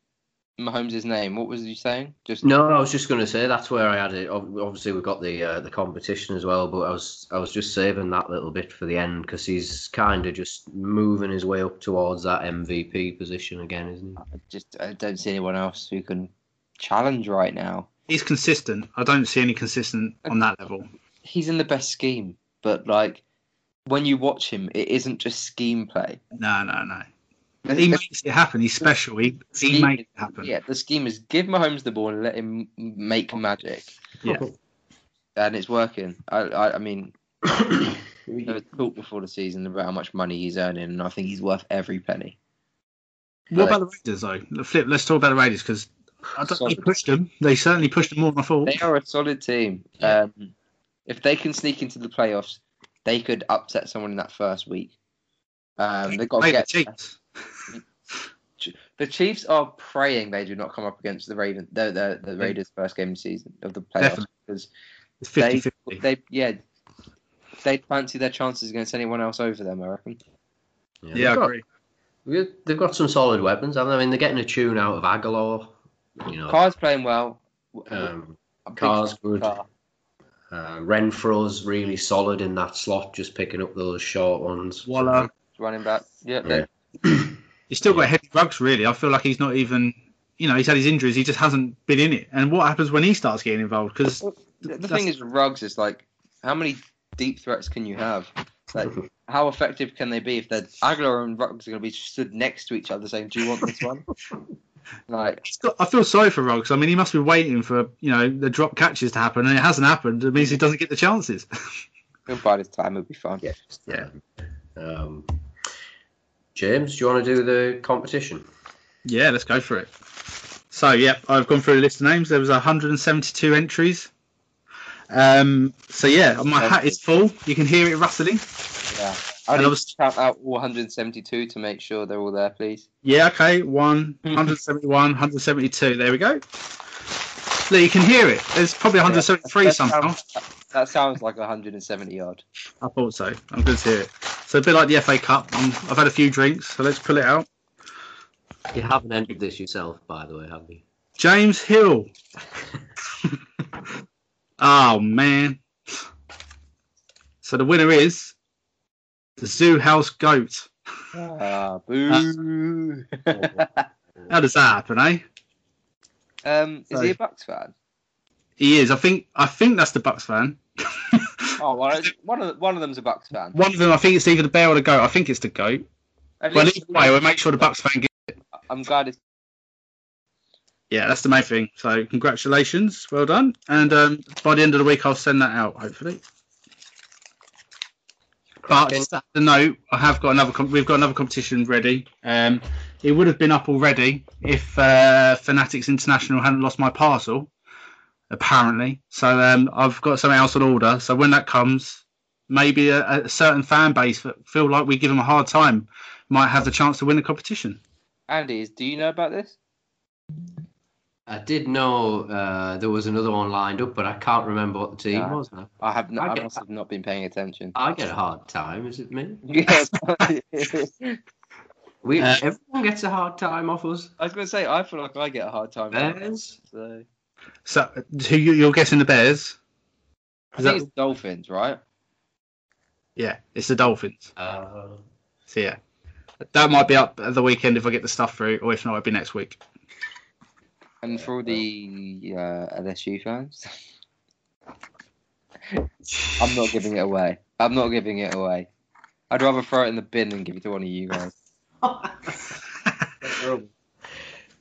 Mahomes' name. What was you saying? Just No, I was just going to say that's where I had it. Obviously, we've got the uh, the competition as well, but I was I was just saving that little bit for the end because he's kind of just moving his way up towards that MVP position again, isn't he? I just I don't see anyone else who can challenge right now. He's consistent. I don't see any consistent on that level. He's in the best scheme, but like when you watch him, it isn't just scheme play. No, no, no. He makes it happen. He's special. He, he makes it happen. Yeah, the scheme is give Mahomes the ball and let him make magic, Yeah. and it's working. I I, I mean, he? there was talk before the season about how much money he's earning, and I think he's worth every penny. What about the Raiders, though? The Flip. Let's talk about the Raiders because I don't, he pushed them. They certainly pushed them more than I thought. They are a solid team. Um, if they can sneak into the playoffs, they could upset someone in that first week. Um, they've got to the get Chiefs. The Chiefs are praying they do not come up against the Raven, the the, the Raiders' first game of the season of the playoffs Definitely. because It's they 50-50. they yeah they fancy their chances against anyone else over them. I reckon. Yeah, they've I got- agree. we- They've got some solid weapons. I mean, they're getting a tune out of Agholor. You know, Carr's playing well. um, I'm Carr's good. Carr. uh, Renfrow's really solid in that slot, just picking up those short ones. Waller. running back. Yeah, Yeah. They- He's still got Henry Ruggs, really. I feel like he's not even. You know, he's had his injuries. He just hasn't been in it. And what happens when he starts getting involved? Because the, the thing is Ruggs is like how many deep threats can you have? Like how effective can they be if they're Agholor and Ruggs are going to be stood next to each other saying, "Do you want this one?" like I feel sorry for Ruggs. I mean, he must be waiting for you know the drop catches to happen, and it hasn't happened. It means he doesn't get the chances. he'll by this time it'll be fine. Yeah. Yeah. Um, James, do you want to do the competition? yeah, let's go for it. So, yeah, I've gone through a list of names. There was 172 entries. Um, so yeah, my hat is full. You can hear it rustling. Yeah. I And need obviously- to count out all 172 to make sure they're all there, please. Yeah, okay. One, 171, 172. There we go. Look, you can hear it. There's probably 173 That somehow. sounds- That sounds like 170 odd. I thought so. I'm good to hear it. So a bit like the FA Cup. I've had a few drinks, so let's pull it out. You haven't entered this yourself, by the way, have you? James Hill. oh man. So the winner is the Zoo House Goat. Ah, boo. How does that happen, eh? um, is So- he a Bucks fan? He is. I think. I think that's the Bucks fan. Oh, well, one of the, one of them's a Bucks fan. One of them. I think it's either the Bear or the Goat. I think it's the Goat. At Well, least- either way, we'll make sure the Bucks fan. Get, I'm glad it's yeah, that's the main thing. So congratulations, well done. And um, by the end of the week, I'll send that out hopefully. But Cracking. just the note, I have got another. Com- we've got another competition ready. Um, it would have been up already if uh, Fanatics International hadn't lost my parcel, apparently. So um, I've got something else on order. So when that comes, maybe a, a certain fan base that feel like we give them a hard time might have the chance to win the competition. Andy. Do you know about this? I did know uh, there was another one lined up, but I can't remember what the team Yeah. was now. I have. No, I I must have not been paying attention. I get a hard time, is it me? Yes. We Uh, everyone gets a hard time off us. I was going to say I feel like I get a hard time. Bears? So So who you, you're guessing the Bears? I think that- it's Dolphins, right? Yeah, it's the Dolphins. Uh, So yeah, that might be up at the weekend if I get the stuff through, or if not, it'll be next week. And for all the uh, LSU fans, I'm not giving it away. I'm not giving it away. I'd rather throw it in the bin than give it to one of you guys.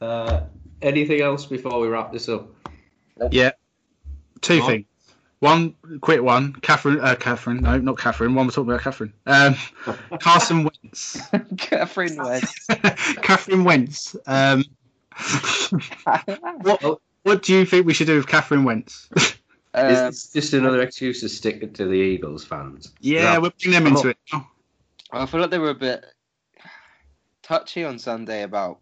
uh, anything else before we wrap this up? Two Go on. things. One quick one. Catherine, uh, Catherine, no, not Catherine. One we're talking about Catherine. Um, Carson Wentz. Catherine Wentz. Catherine Wentz. Um, what, what do you think we should do with Catherine Wentz? Um, Is this just another excuse to stick it to the Eagles fans? yeah, No. we'll bring them into it. now. I feel like they were a bit touchy on Sunday about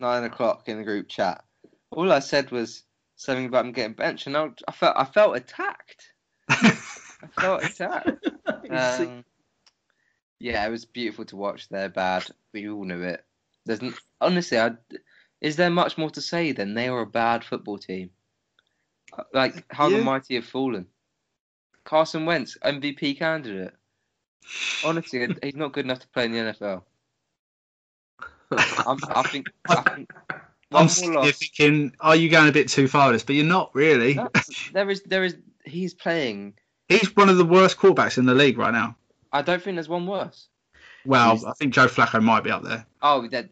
nine o'clock in the group chat. All I said was something about him getting benched, and I, I felt I felt attacked. I felt attacked. Um, yeah, it was beautiful to watch. They're bad. We all knew it. There's n- honestly, I, Is there much more to say than they are a bad football team? Like how Yeah. the mighty have fallen. Carson Wentz, MVP candidate. Honestly, he's not good enough to play in the NFL. I'm, I think. I think I'm more sitting here loss. thinking, are you going a bit too far with this? But you're not really. That's- there is, there is. He's playing. He's one of the worst quarterbacks in the league right now. I don't think there's one worse. Well, He's- I think Joe Flacco might be up there. Oh, that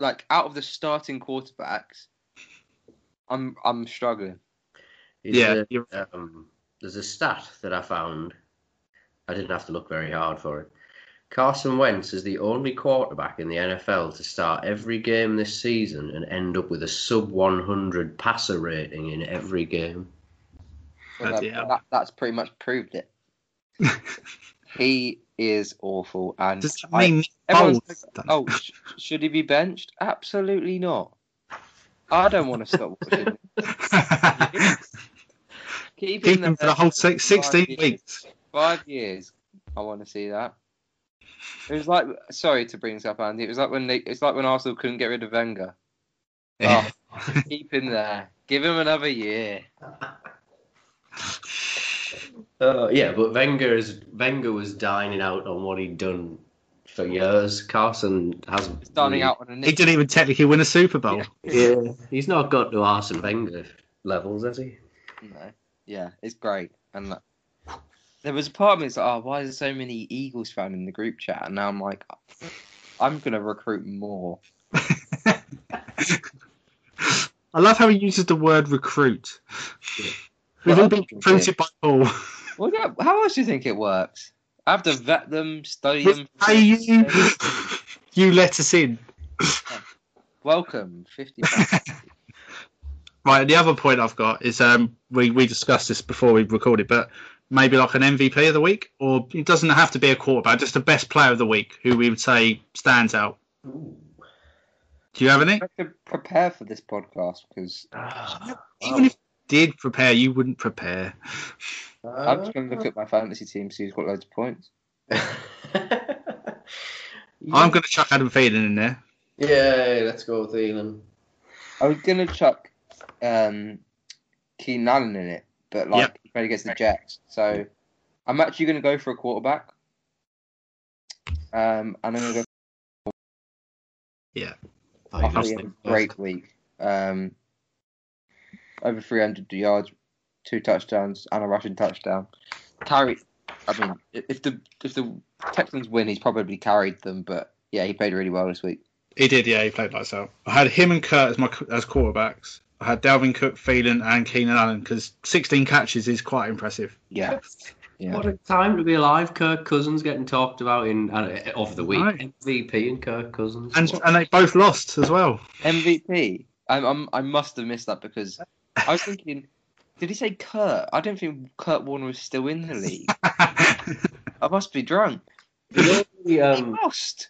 like out of the starting quarterbacks, I'm I'm struggling. Is yeah, there- um, there's a stat that I found. I didn't have to look very hard for it. Carson Wentz is the only quarterback in the NFL to start every game this season and end up with a sub 100 passer rating in every game. Well, that, that- that's pretty much proved it. he is awful, and Does that I- mean everyone's like, oh, sh- should he be benched? Absolutely not. I don't want to stop watching. him. Keep, Keep him him for the whole six, 16 years. weeks. five years. I want to see that. It was like, sorry to bring this up, Andy. It was like when they, it's like when Arsenal couldn't get rid of Wenger. Oh, keep him there. Give him another year. Uh, yeah, but Wenger is Wenger was dining out on what he'd done for years. Carson hasn't. Starting really- out on a He didn't even technically win a Super Bowl. Yeah, he's not got to Arsene Wenger levels, has he? No. Yeah, it's great. And like, there was a part of me that's like, oh, why is there so many Eagles fans in the group chat? And now I'm like, I'm gonna recruit more. I love how he uses the word recruit. We've Well, all been recruited by Paul. Well, yeah, how else do you think it works? I have to vet them, study them. Hey, you, you let us in. Welcome, fifty. Right, the other point I've got is um, we, we discussed this before we recorded, but maybe like an MVP of the week, or it doesn't have to be a quarterback, just the best player of the week who we would say stands out. Do you have any? I have to prepare for this podcast because Even if you did prepare, you wouldn't prepare. I'm just going to look at my fantasy team, see who's got loads of points. I'm going to chuck Adam Thielen in there. Yeah, let's go with Thielen. I was going to chuck um, Keenan Allen in it, but like Yep. he played against the Jets, so I'm actually going to go for a quarterback. Um, and I'm going to go. I thought he had a great week. Um, over 300 yards, two touchdowns, and a rushing touchdown. Carry. I mean, if the if the Texans win, he's probably carried them. But yeah, he played really well this week. He did, yeah, he played lights out. I had him and Kurt as my as quarterbacks. I had Dalvin Cook, Thielen, and Keenan Allen because 16 catches is quite impressive. Yeah, yeah. What a time to be alive! Kirk Cousins getting talked about in uh, of the week. Right. MVP and Kirk Cousins. And and they both lost as well. MVP. I'm, I'm, I must have missed that because I was thinking, did he say Kurt? I don't think Kurt Warner was still in the league. I must be drunk. You know, the, He um, lost.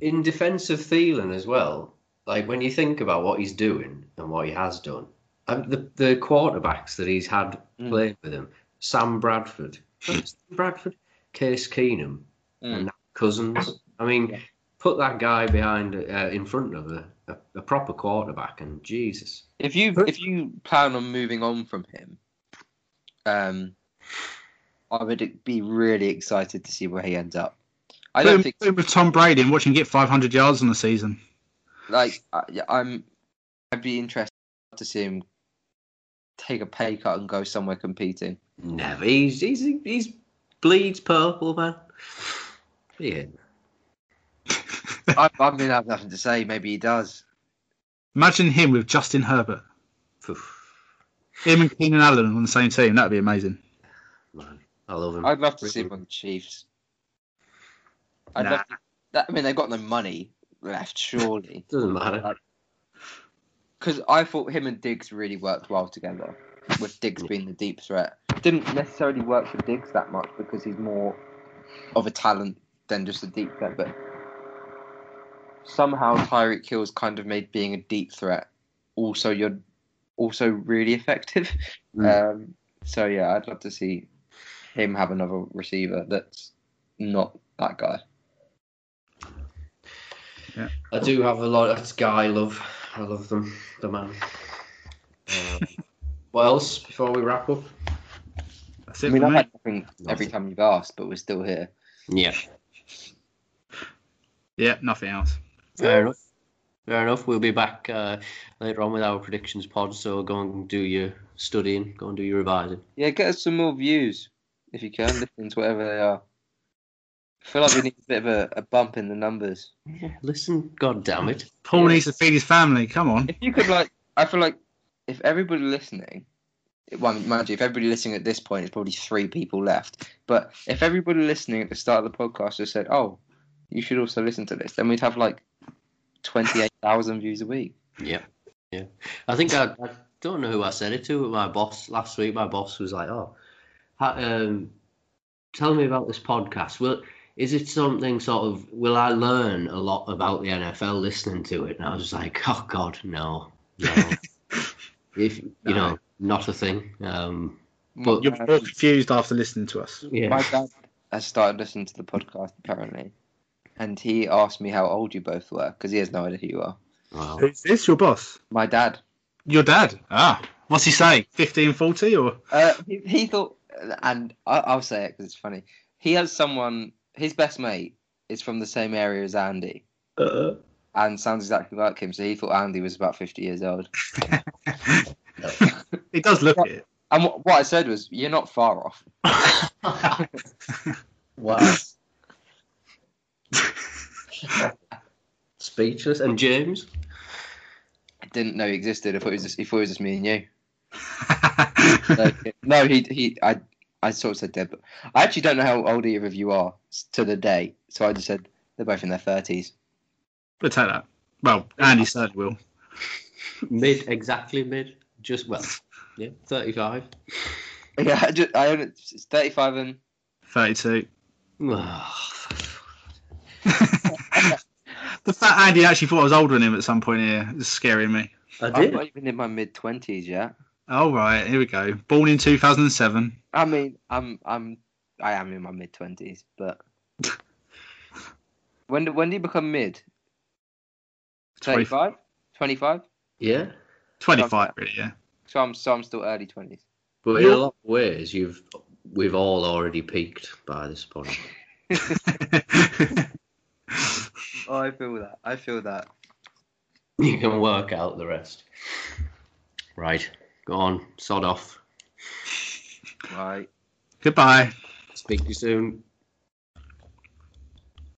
in defence of Thielen as well, like when you think about what he's doing and what he has done, um, the the quarterbacks that he's had Mm. playing with him, Sam Bradford, Sam Bradford, Case Keenum, Mm. and Cousins. I mean, Yeah. put that guy behind, uh, in front of a, a, a proper quarterback, and Jesus, If you if you plan on moving on from him, um, I would be really excited to see where he ends up. I don't think put him with Tom Brady and watching him get 500 yards in the season. Like uh, I, I'm, I'd be interested to see him take a pay cut and go somewhere competing. never. He's he's he's bleeds purple, man. Yeah. I, I mean, I have nothing to say. Maybe he does. Imagine him with Justin Herbert. Him and Keenan Allen on the same team. That'd be amazing. Man, I love him. I'd love to see him on the Chiefs. I'd Nah. love to, that, I mean, they've got no money left, surely. Doesn't matter. Because I thought him and Diggs really worked well together, with Diggs being the deep threat. Didn't necessarily work for Diggs that much because he's more of a talent than just a deep threat, but somehow Tyreek Hill's kind of made being a deep threat also you're also really effective. Um, so yeah, I'd love to see him have another receiver that's not that guy. I do have a lot of Sky love. I love them. The man. Um, what else before we wrap up? That's I mean, I've had nothing every time you've asked, but we're still here. Yeah. Yeah, nothing else. Fair enough. Fair enough. We'll be back uh, later on with our predictions pod. So go and do your studying. Go and do your revising. Yeah, get us some more views if you can, listen to whatever they are. I feel like we need a bit of a, a bump in the numbers. Yeah. Listen. God damn it. Paul Yeah. needs to feed his family. Come on. If you could, like, I feel like if everybody listening, well, mind you, if everybody listening at this point, it's probably three people left. But if everybody listening at the start of the podcast just said, "Oh, you should also listen to this," then we'd have like twenty-eight thousand views a week. Yeah. Yeah. I think I, I don't know who I said it to, but my boss last week. My boss was like, "Oh, ha, um, tell me about this podcast. Will is it something sort of? Will I learn a lot about the NFL listening to it?" And I was like, "Oh God, no, no. if you No. know, not a thing." Um, But You're more confused after listening to us. yeah. my dad has started listening to the podcast apparently, and he asked me how old you both were because he has no idea who you are. Wow. Who's this? Your boss? My dad. Your dad? Ah. What's he say? 15, 40 or? Uh, he, he thought, and I, I'll say it because it's funny. He has someone. His best mate is from the same area as Andy, Uh, and sounds exactly like him. So he thought Andy was about fifty years old. he does look it. And what, what I said was, "You're not far off." wow. Speechless. And James? I didn't know he existed. I thought it was just, he thought it was just me and you. Like, no, he he. I I sort of said dead, but I actually don't know how old either of you are to the day. So I just said they're both in their thirties. We'll take that. Well, Andy certainly will. Mid, exactly mid. Just, well, yeah, 35. Yeah, I, just, I own it. It's thirty-five and 32. Oh, the fact Andy actually thought I was older than him at some point here is scaring me. I did. I'm not even in my mid twenties yet. All right, here we go. Born in 2007. I mean, I'm I'm I am in my mid twenties, but when do, when do you become mid? 25? 25? Yeah. 25, really, yeah. So I'm so I'm still early twenties. But in a lot of ways, you've we've all already peaked by this point. Oh, I feel that. I feel that. You can work out the rest. Right. Go on. Sod off. Right. Goodbye. Speak to you soon.